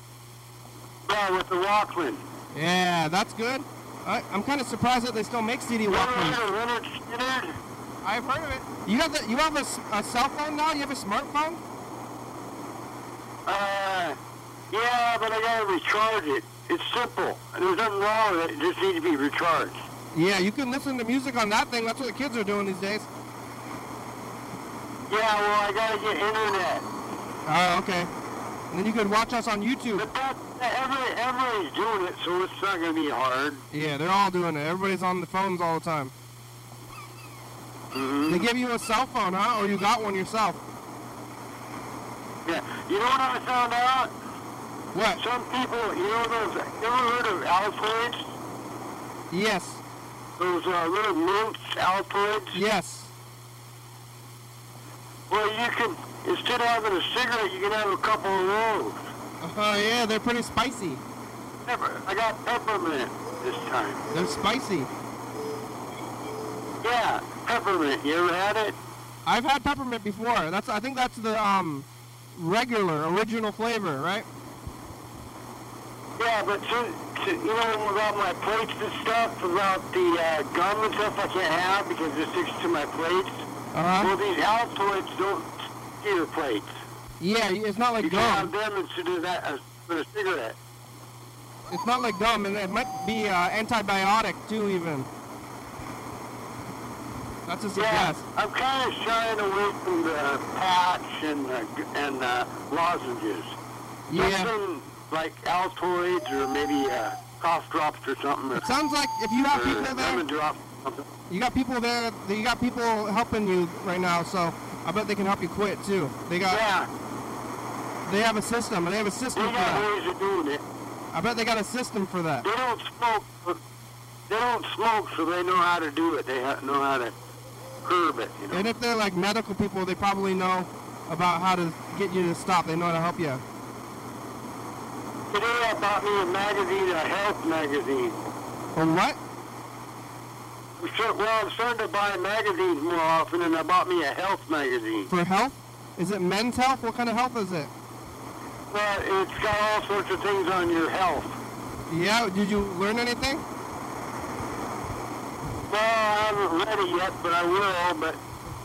Speaker 3: Yeah, with the Walkman.
Speaker 1: Yeah, that's good. I, I'm kind of surprised that they still make CD Walkmans.
Speaker 3: Lynyrd Skynyrd?
Speaker 1: I've heard of it. You have the, you have a, a cell phone now? You have a smartphone?
Speaker 3: Uh, yeah, but I gotta recharge it. It's simple. There's nothing wrong with it. It just needs to be recharged.
Speaker 1: Yeah, you can listen to music on that thing. That's what the kids are doing these days.
Speaker 3: Yeah, well, I gotta get internet.
Speaker 1: Oh, okay. And then you can watch us on YouTube.
Speaker 3: But that, every, everybody's doing it, so it's not gonna be hard.
Speaker 1: Yeah, they're all doing it. Everybody's on the phones all the time.
Speaker 3: hmm
Speaker 1: They give you a cell phone, huh? Or you got one yourself?
Speaker 3: Yeah. You know what I found out?
Speaker 1: What?
Speaker 3: Some people, you know those, you ever heard of Altoids?
Speaker 1: Yes.
Speaker 3: Those uh, little mints Altoids?
Speaker 1: Yes.
Speaker 3: Well, you can, instead of having a cigarette, you can have a couple of those.
Speaker 1: Oh, yeah, they're pretty spicy.
Speaker 3: Pepper, I got peppermint this time.
Speaker 1: They're spicy.
Speaker 3: Yeah, peppermint. You ever had it?
Speaker 1: I've had peppermint before. That's I think that's the um regular original flavor, right?
Speaker 3: Yeah, but to, to, you know about my plates and stuff, about the uh, gum and stuff I can't have because it sticks to my plates.
Speaker 1: Uh
Speaker 3: Well, these Altoids don't to your plates.
Speaker 1: Yeah, it's not like
Speaker 3: You
Speaker 1: gum.
Speaker 3: them instead of that as with a cigarette.
Speaker 1: It's not like gum, and it might be uh, antibiotic too, even. That's a
Speaker 3: Yeah. I'm kind of shying away from the patch and uh, and uh, lozenges.
Speaker 1: Yeah.
Speaker 3: Something like Altoids or maybe uh, cough drops or something. Or,
Speaker 1: It sounds like if you have people
Speaker 3: lemon
Speaker 1: there,
Speaker 3: drops.
Speaker 1: You got people there. You got people helping you right now, so I bet they can help you quit too. They got,
Speaker 3: Yeah,
Speaker 1: they have a system, they have a
Speaker 3: they
Speaker 1: system for
Speaker 3: got
Speaker 1: that.
Speaker 3: ways of doing it.
Speaker 1: I bet they got a system for that.
Speaker 3: They don't smoke. They don't smoke, so they know how to do it. They know how to curb it. You know.
Speaker 1: And if they're like medical people, they probably know about how to get you to stop. They know how to help you.
Speaker 3: Today I bought me a magazine, a health magazine.
Speaker 1: Or what?
Speaker 3: Well, I'm starting to buy magazines more often, and I bought me a health magazine.
Speaker 1: For health? Is it men's health? What kind of health is it?
Speaker 3: Well, it's got all sorts of things on your health.
Speaker 1: Yeah, did you learn anything?
Speaker 3: Well, I haven't read it yet, but I will. But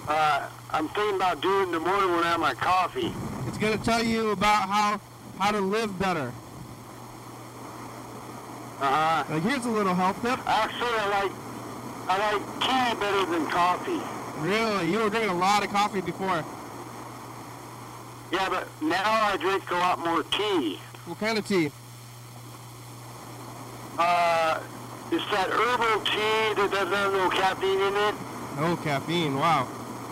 Speaker 3: uh, I'm thinking about doing it in the morning when I have my coffee.
Speaker 1: It's gonna tell you about how how to live better.
Speaker 3: Uh-huh.
Speaker 1: Like here's a little health tip.
Speaker 3: Actually, I like I like tea better than coffee.
Speaker 1: Really, you were drinking a lot of coffee before.
Speaker 3: Yeah, but now I drink a lot more tea.
Speaker 1: What kind of tea?
Speaker 3: Uh, it's that herbal tea that doesn't have no caffeine in it.
Speaker 1: No caffeine. Wow.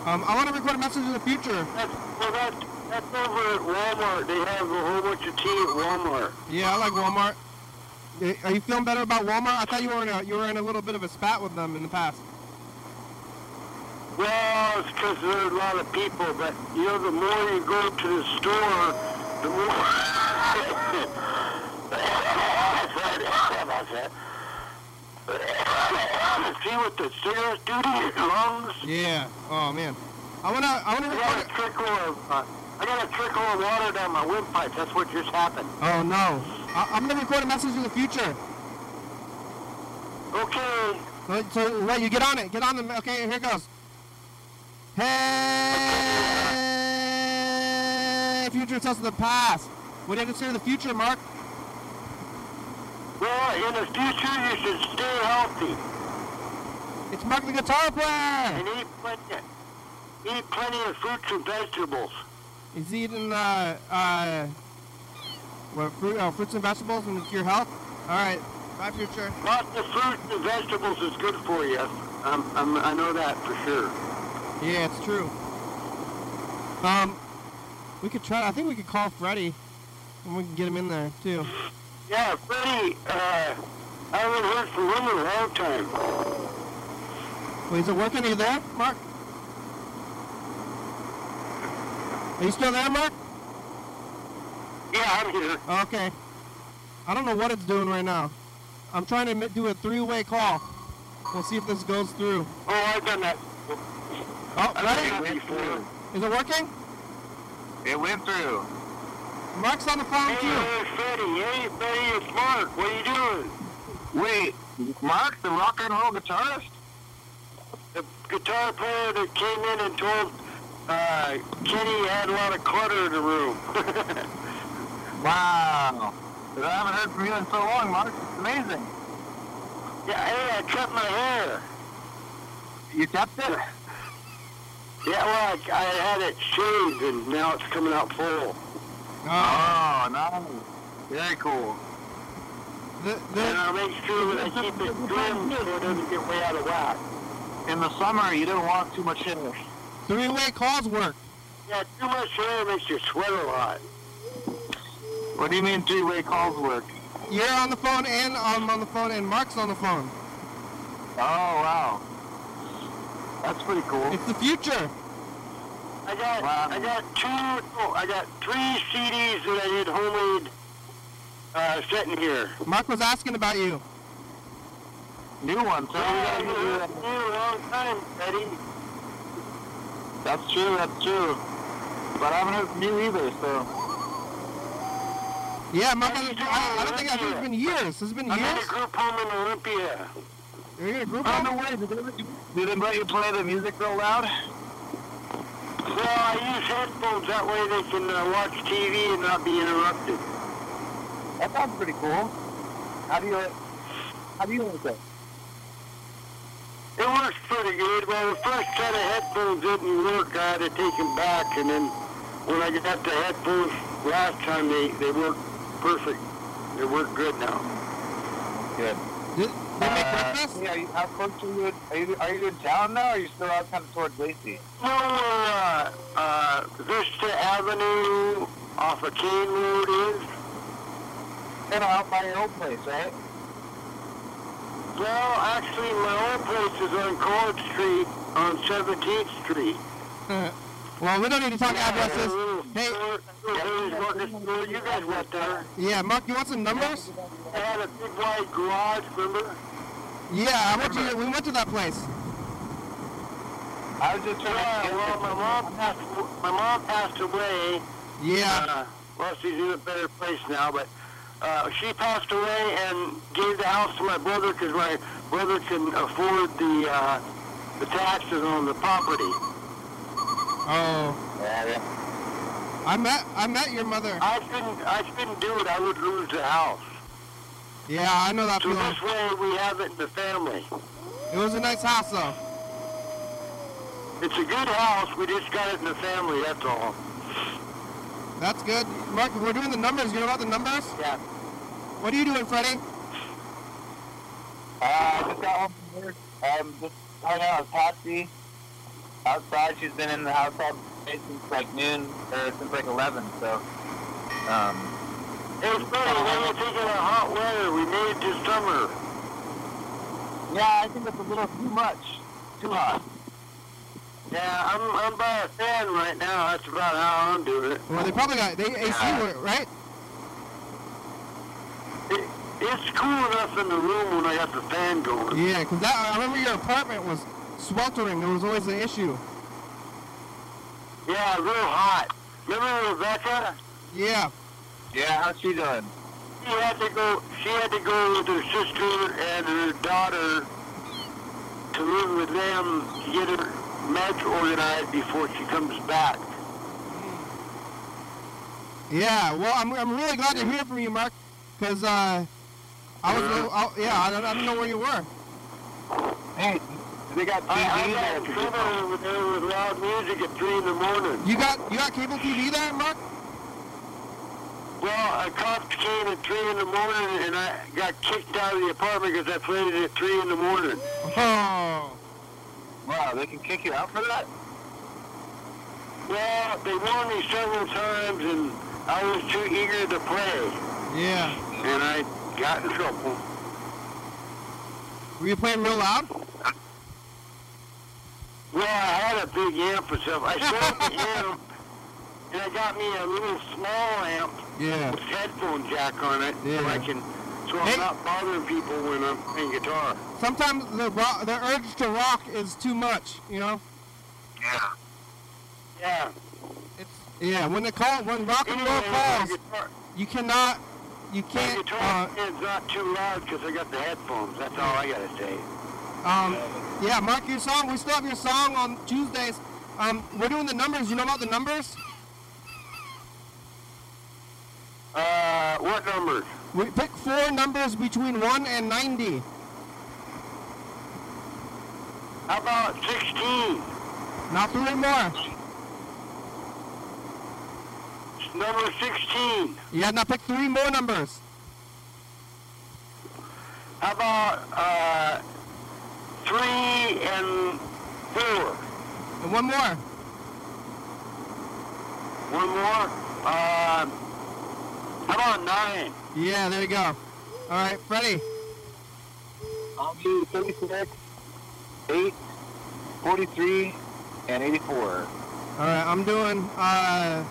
Speaker 1: Um, I want to record a message in the future.
Speaker 3: That's, well, that, that's over at Walmart. They have a whole bunch of tea at Walmart.
Speaker 1: Yeah, I like Walmart. Are you feeling better about Walmart? I thought you were in a, you were in a little bit of a spat with them in the past.
Speaker 3: Well, it's because there are a lot of people, but you know, the more you go to the store, the more. [laughs] See what the cigarettes do to your lungs?
Speaker 1: Yeah. Oh man. I wanna I wanna
Speaker 3: got a trickle of, uh, I got a trickle of water down my windpipe. That's what just happened.
Speaker 1: Oh no. I, I'm gonna record a message in the future.
Speaker 3: Okay.
Speaker 1: So, so wait, you get on it. Get on the. Okay, here it goes. Hey, future tells the past. What do you consider the future, Mark?
Speaker 3: Well, in the future, you should stay healthy
Speaker 1: It's Mark the guitar player.
Speaker 3: and eat plenty, eat plenty of fruits and vegetables.
Speaker 1: He's eating uh uh what fruit uh, fruits and vegetables and your health. All right, bye, future.
Speaker 3: Lots of fruits and vegetables is good for you. Um, um, I know that for sure.
Speaker 1: Yeah, it's true. Um, we could try. I think we could call Freddie, and we can get him in there too.
Speaker 3: Yeah, Freddie, uh, I haven't heard from him in a long time.
Speaker 1: Well, is it working? Are you there, Mark? Are you still there, Mark?
Speaker 3: Yeah, I'm here.
Speaker 1: Okay. I don't know what it's doing right now. I'm trying to do a three-way call. We'll see if this goes through.
Speaker 3: Oh, I've done that.
Speaker 1: Oh,
Speaker 3: I've
Speaker 1: ready?
Speaker 3: done that before.
Speaker 1: Is it working?
Speaker 6: It went through.
Speaker 1: Mark's on the phone
Speaker 3: Hey,
Speaker 1: too.
Speaker 3: hey, Freddie. Hey, Freddie, it's Mark. What are you doing?
Speaker 6: Wait, Mark, the rock and roll guitarist?
Speaker 3: The guitar player that came in and told uh, Kenny had a lot of clutter in the room. [laughs]
Speaker 6: Wow. I haven't heard from you in so long, Mark. It's amazing.
Speaker 3: yeah, hey, I cut my hair.
Speaker 6: You kept it? [laughs]
Speaker 3: Yeah, well, I, I had it shaved and now it's coming out full.
Speaker 1: Oh,
Speaker 6: Oh, nice. Very cool.
Speaker 1: the,
Speaker 3: And
Speaker 1: the,
Speaker 3: I make sure that I keep it trimmed so it doesn't get way out of whack.
Speaker 6: In the summer, you don't want too much hair.
Speaker 1: Three-way calls work.
Speaker 3: Yeah, too much hair makes you sweat a lot.
Speaker 6: What do you mean three-way calls work?
Speaker 1: You're on the phone and I'm on the phone and Mark's on the phone.
Speaker 6: Oh, wow. That's pretty cool.
Speaker 1: It's the future.
Speaker 3: I got
Speaker 6: Wow.
Speaker 3: I got two oh, I got three CDs that I did homemade uh, sitting here.
Speaker 1: Mark was asking about you.
Speaker 6: New one, so we
Speaker 3: Yeah,
Speaker 6: gotta
Speaker 3: I've
Speaker 6: give you
Speaker 3: been
Speaker 6: that.
Speaker 3: listening to you a long time, Eddie.
Speaker 6: That's true, that's true. But I haven't heard from you either, so.
Speaker 1: Yeah, Mark.
Speaker 3: How
Speaker 1: I, I, don't think I think it's been years. It's been
Speaker 3: I'm in
Speaker 1: years.
Speaker 3: a group home in Olympia.
Speaker 1: You're in a group home?
Speaker 6: way. Did they, did they let you play the music real loud?
Speaker 3: Well, I use headphones that way they can uh, watch TV and not be interrupted.
Speaker 6: That sounds pretty cool. How do you, how do you like that?
Speaker 3: It works pretty good. Well, the first set of headphones didn't work. I had to take them back, and then when I got the headphones last time, they they worked perfect. They work good now.
Speaker 6: Good.
Speaker 1: Did they make
Speaker 6: Uh,
Speaker 1: breakfast?
Speaker 6: yeah, are you, how close are you? Are you, are you in town now, or are you still out kind of towards Lacey?
Speaker 3: No, uh, uh, Vista Avenue off of Kane Road is.
Speaker 6: Kind of out by your old place, right?
Speaker 3: Well, actually, my old place is on Court Street on 17th Street.
Speaker 1: well, we don't need to talk addresses. Hey,
Speaker 3: Hey, you guys went there.
Speaker 1: yeah, Mark, you want some numbers?
Speaker 3: I had a big white garage, remember?
Speaker 1: Yeah, I went to. We went to that place.
Speaker 6: I was just trying
Speaker 3: Yeah,
Speaker 6: to get
Speaker 3: well, my mom passed, my mom passed away.
Speaker 1: Yeah.
Speaker 3: Uh, well, she's in a better place now, but uh, she passed away and gave the house to my brother because my brother can afford the uh, the taxes on the property.
Speaker 1: Oh,
Speaker 6: Yeah, yeah.
Speaker 1: I met. I met your mother.
Speaker 3: I couldn't, I couldn't do it. I would lose the house.
Speaker 1: Yeah, I know that
Speaker 3: So
Speaker 1: feeling.
Speaker 3: this way, we have it in the family.
Speaker 1: It was a nice house, though.
Speaker 3: It's a good house. We just got it in the family. That's all.
Speaker 1: That's good. Mark, we're doing the numbers. You know about the numbers?
Speaker 3: Yeah.
Speaker 1: What are you doing, Freddie?
Speaker 6: Uh, I just got home from work. Um, just hanging out with Patsy outside. She's been in the house all day since like noon, or since like 11, so. Um,
Speaker 3: Hey, Freddie, what do you think of the hot weather? We made it to summer.
Speaker 6: yeah, I think it's a little too much. Too hot.
Speaker 3: Yeah, I'm, I'm by a fan right now. That's about how I'm doing it.
Speaker 1: Well, they probably got they AC, were- right?
Speaker 3: It. It's cool enough in the room when I got the fan going.
Speaker 1: Yeah, because I remember your apartment was sweltering. It was always an issue.
Speaker 3: Yeah, real hot. Remember Rebecca?
Speaker 1: Yeah.
Speaker 6: Yeah, how's she doing?
Speaker 3: She had to go. She had to go with her sister and her daughter to live with them to get her match organized before she comes back.
Speaker 1: Yeah. Well, I'm, I'm really glad to hear from you, Mark, because uh, I was
Speaker 3: Yeah.
Speaker 1: I, yeah I don't, I don't know where you were.
Speaker 6: Hey, they got
Speaker 3: I, I
Speaker 6: TV
Speaker 3: got
Speaker 6: there.
Speaker 3: in
Speaker 6: for
Speaker 3: trouble
Speaker 6: people.
Speaker 3: over there with loud music at three in the morning.
Speaker 1: You got you got cable TV there, Mark?
Speaker 3: Well, a cop came at three in the morning, and I got kicked out of the apartment because I played it at three in the morning.
Speaker 1: Oh.
Speaker 6: Wow, they can kick you out for that?
Speaker 3: Well, they warned me several times, and I was too eager to play,
Speaker 1: Yeah.
Speaker 3: and I got in trouble.
Speaker 1: Were you playing real loud?
Speaker 3: Well, I had a big amp and stuff. I sold the [laughs] amp, and I got me a little small amp
Speaker 1: Yeah.
Speaker 3: with headphone jack on it, so I can, so I'm not bothering people when I'm playing guitar.
Speaker 1: Sometimes the ro- the urge to rock is too much. You know.
Speaker 6: Yeah.
Speaker 3: Yeah.
Speaker 1: It's yeah. When the call when rock and roll calls, you cannot. You can't.
Speaker 3: guitar
Speaker 1: Uh,
Speaker 3: stand's not too loud because I got the headphones. That's all I gotta say.
Speaker 1: um, yeah, mark your song. We still have your song on Tuesdays. Um, we're doing the numbers. You know about the numbers?
Speaker 3: Uh, what numbers?
Speaker 1: We pick four numbers between one and ninety.
Speaker 3: How about 16?
Speaker 1: Not three more.
Speaker 3: Number 16.
Speaker 1: Yeah, now pick three more numbers.
Speaker 3: How about uh, three and four?
Speaker 1: And one more.
Speaker 3: One more. Uh, how about nine?
Speaker 1: Yeah, there you go. All right, Freddie.
Speaker 6: I'll do 36, 8, 43, and 84.
Speaker 1: All right, I'm doing uh,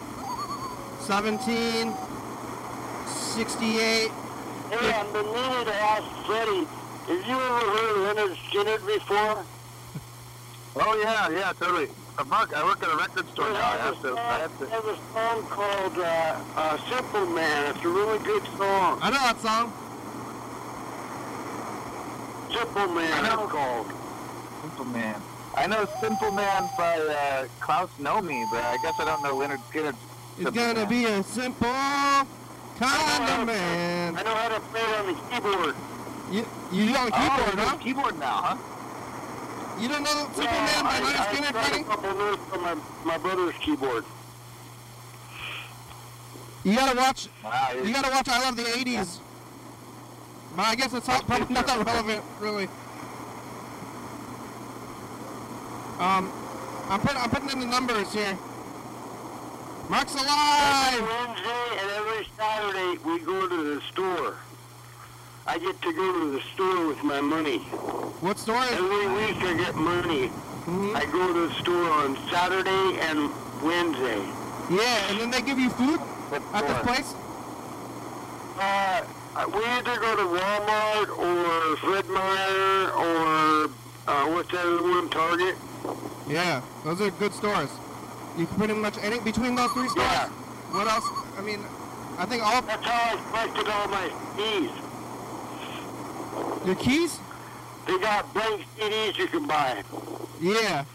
Speaker 1: 17, 68.
Speaker 3: Hey, I'm been meaning to ask Freddie, have you ever heard of Lynyrd Skynyrd before? [laughs]
Speaker 6: Oh, yeah, yeah, totally. Uh, Mark, I work at a record store
Speaker 3: He
Speaker 6: now. I
Speaker 3: has
Speaker 6: have
Speaker 3: a
Speaker 6: to,
Speaker 3: song-
Speaker 6: I have to.
Speaker 3: he has a song called uh, uh, Simple Man. It's a really good song.
Speaker 1: I know that song.
Speaker 3: Simple Man, it's called.
Speaker 6: Simple Man. I know Simple Man by uh, Klaus Nomi, but I guess I don't know Lynyrd Skynyrd.
Speaker 1: It's gonna be a simple kind of man.
Speaker 3: I know how to play it on the keyboard.
Speaker 1: You, you do on
Speaker 6: Oh,
Speaker 1: keyboard,
Speaker 6: you're
Speaker 1: huh?
Speaker 6: keyboard now, huh?
Speaker 1: You don't know Simple
Speaker 3: Yeah,
Speaker 1: Man by
Speaker 3: I, I
Speaker 1: Skynyrd,
Speaker 3: tried
Speaker 1: Freddie?
Speaker 3: a couple notes on my, my brother's keyboard.
Speaker 1: You gotta watch.
Speaker 6: Wow,
Speaker 1: You gotta watch. I love the '80s. But I guess it's not, probably not that relevant, really. Um, I'm putting I'm putting in the numbers here. Mark's
Speaker 3: Every
Speaker 1: alive.
Speaker 3: Wednesday and every Saturday we go to the store. I get to go to the store with my money.
Speaker 1: What store is?
Speaker 3: Every week I get money.
Speaker 1: Mhm.
Speaker 3: I go to the store on Saturday and Wednesday.
Speaker 1: Yeah, and then they give you food at
Speaker 6: store?
Speaker 1: place.
Speaker 3: Uh, we either go to Walmart or Fred Meyer or uh, what's that other one, Target.
Speaker 1: Yeah, those are good stores. You can pretty much any between those three stores.
Speaker 3: Yeah.
Speaker 1: What else? I mean, I think all
Speaker 3: That's how I collected all my keys.
Speaker 1: your keys.
Speaker 3: They got blank CDs you can buy.
Speaker 1: Yeah.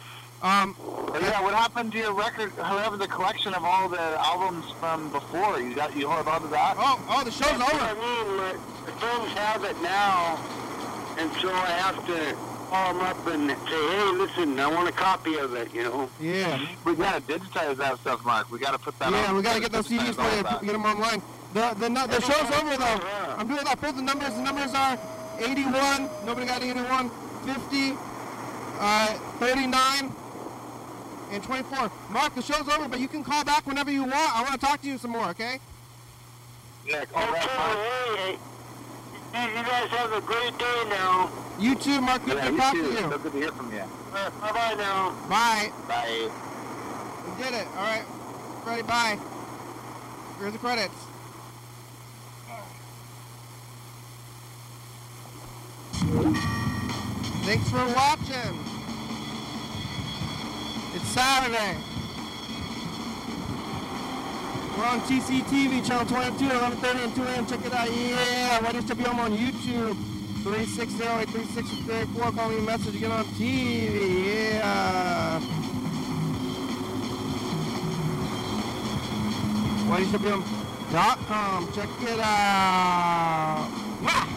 Speaker 1: Um.
Speaker 6: Yeah, what happened to your record? However, the collection of all the albums from before? You got you hold on to that?
Speaker 1: Oh, oh, the show's
Speaker 3: That's what I mean. My, my friends have it now, and so I have to call them up and say, hey, listen, I want a copy of it, you know.
Speaker 1: Yeah.
Speaker 6: We gotta digitize that stuff, Mark. We gotta put that.
Speaker 1: Yeah,
Speaker 6: on.
Speaker 1: we gotta get those CDs
Speaker 6: digitize
Speaker 1: for you. Get them online. The the nu- the show's over though. I'm doing. I pulled the numbers. The numbers are 81. Nobody got 81. 50. Uh, 39. And 24. Mark, the show's over, but you can call back whenever you want. I want to talk to you some more. Okay?
Speaker 6: Yeah, call
Speaker 3: Okay,
Speaker 6: that, Mark.
Speaker 3: Hey, hey, you guys have a great day now.
Speaker 1: You too, Mark. Good
Speaker 6: Yeah,
Speaker 1: to talk
Speaker 6: you
Speaker 1: to you.
Speaker 6: So good to hear from you.
Speaker 3: Bye bye now.
Speaker 1: Bye.
Speaker 6: Bye.
Speaker 1: We did it. All right. Freddie, bye. Here's the credits. Thanks for watching. It's Saturday. We're on TCTV, channel 22, 11:30 and 2 a.m. Check it out. Yeah, ready to be on YouTube. 360-836-34. Call me a message. Get on TV. Yeah. WhiteHippieHome.com. Check it out. Wah!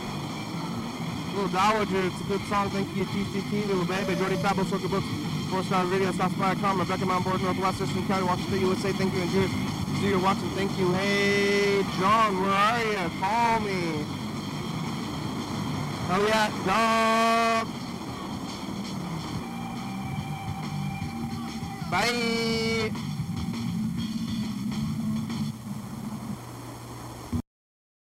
Speaker 1: Little Dowager, it's a good song. Thank you, TCT, Little Baby, Jordy Fabo, Circle Books, Four Star Video, Southspy.com, Rebecca Mount Board, Northwestern County, Washington, USA. Thank you, and cheers. See you watching. Thank you. Hey, John, where are you? Call me. Oh, yeah, dog. Bye.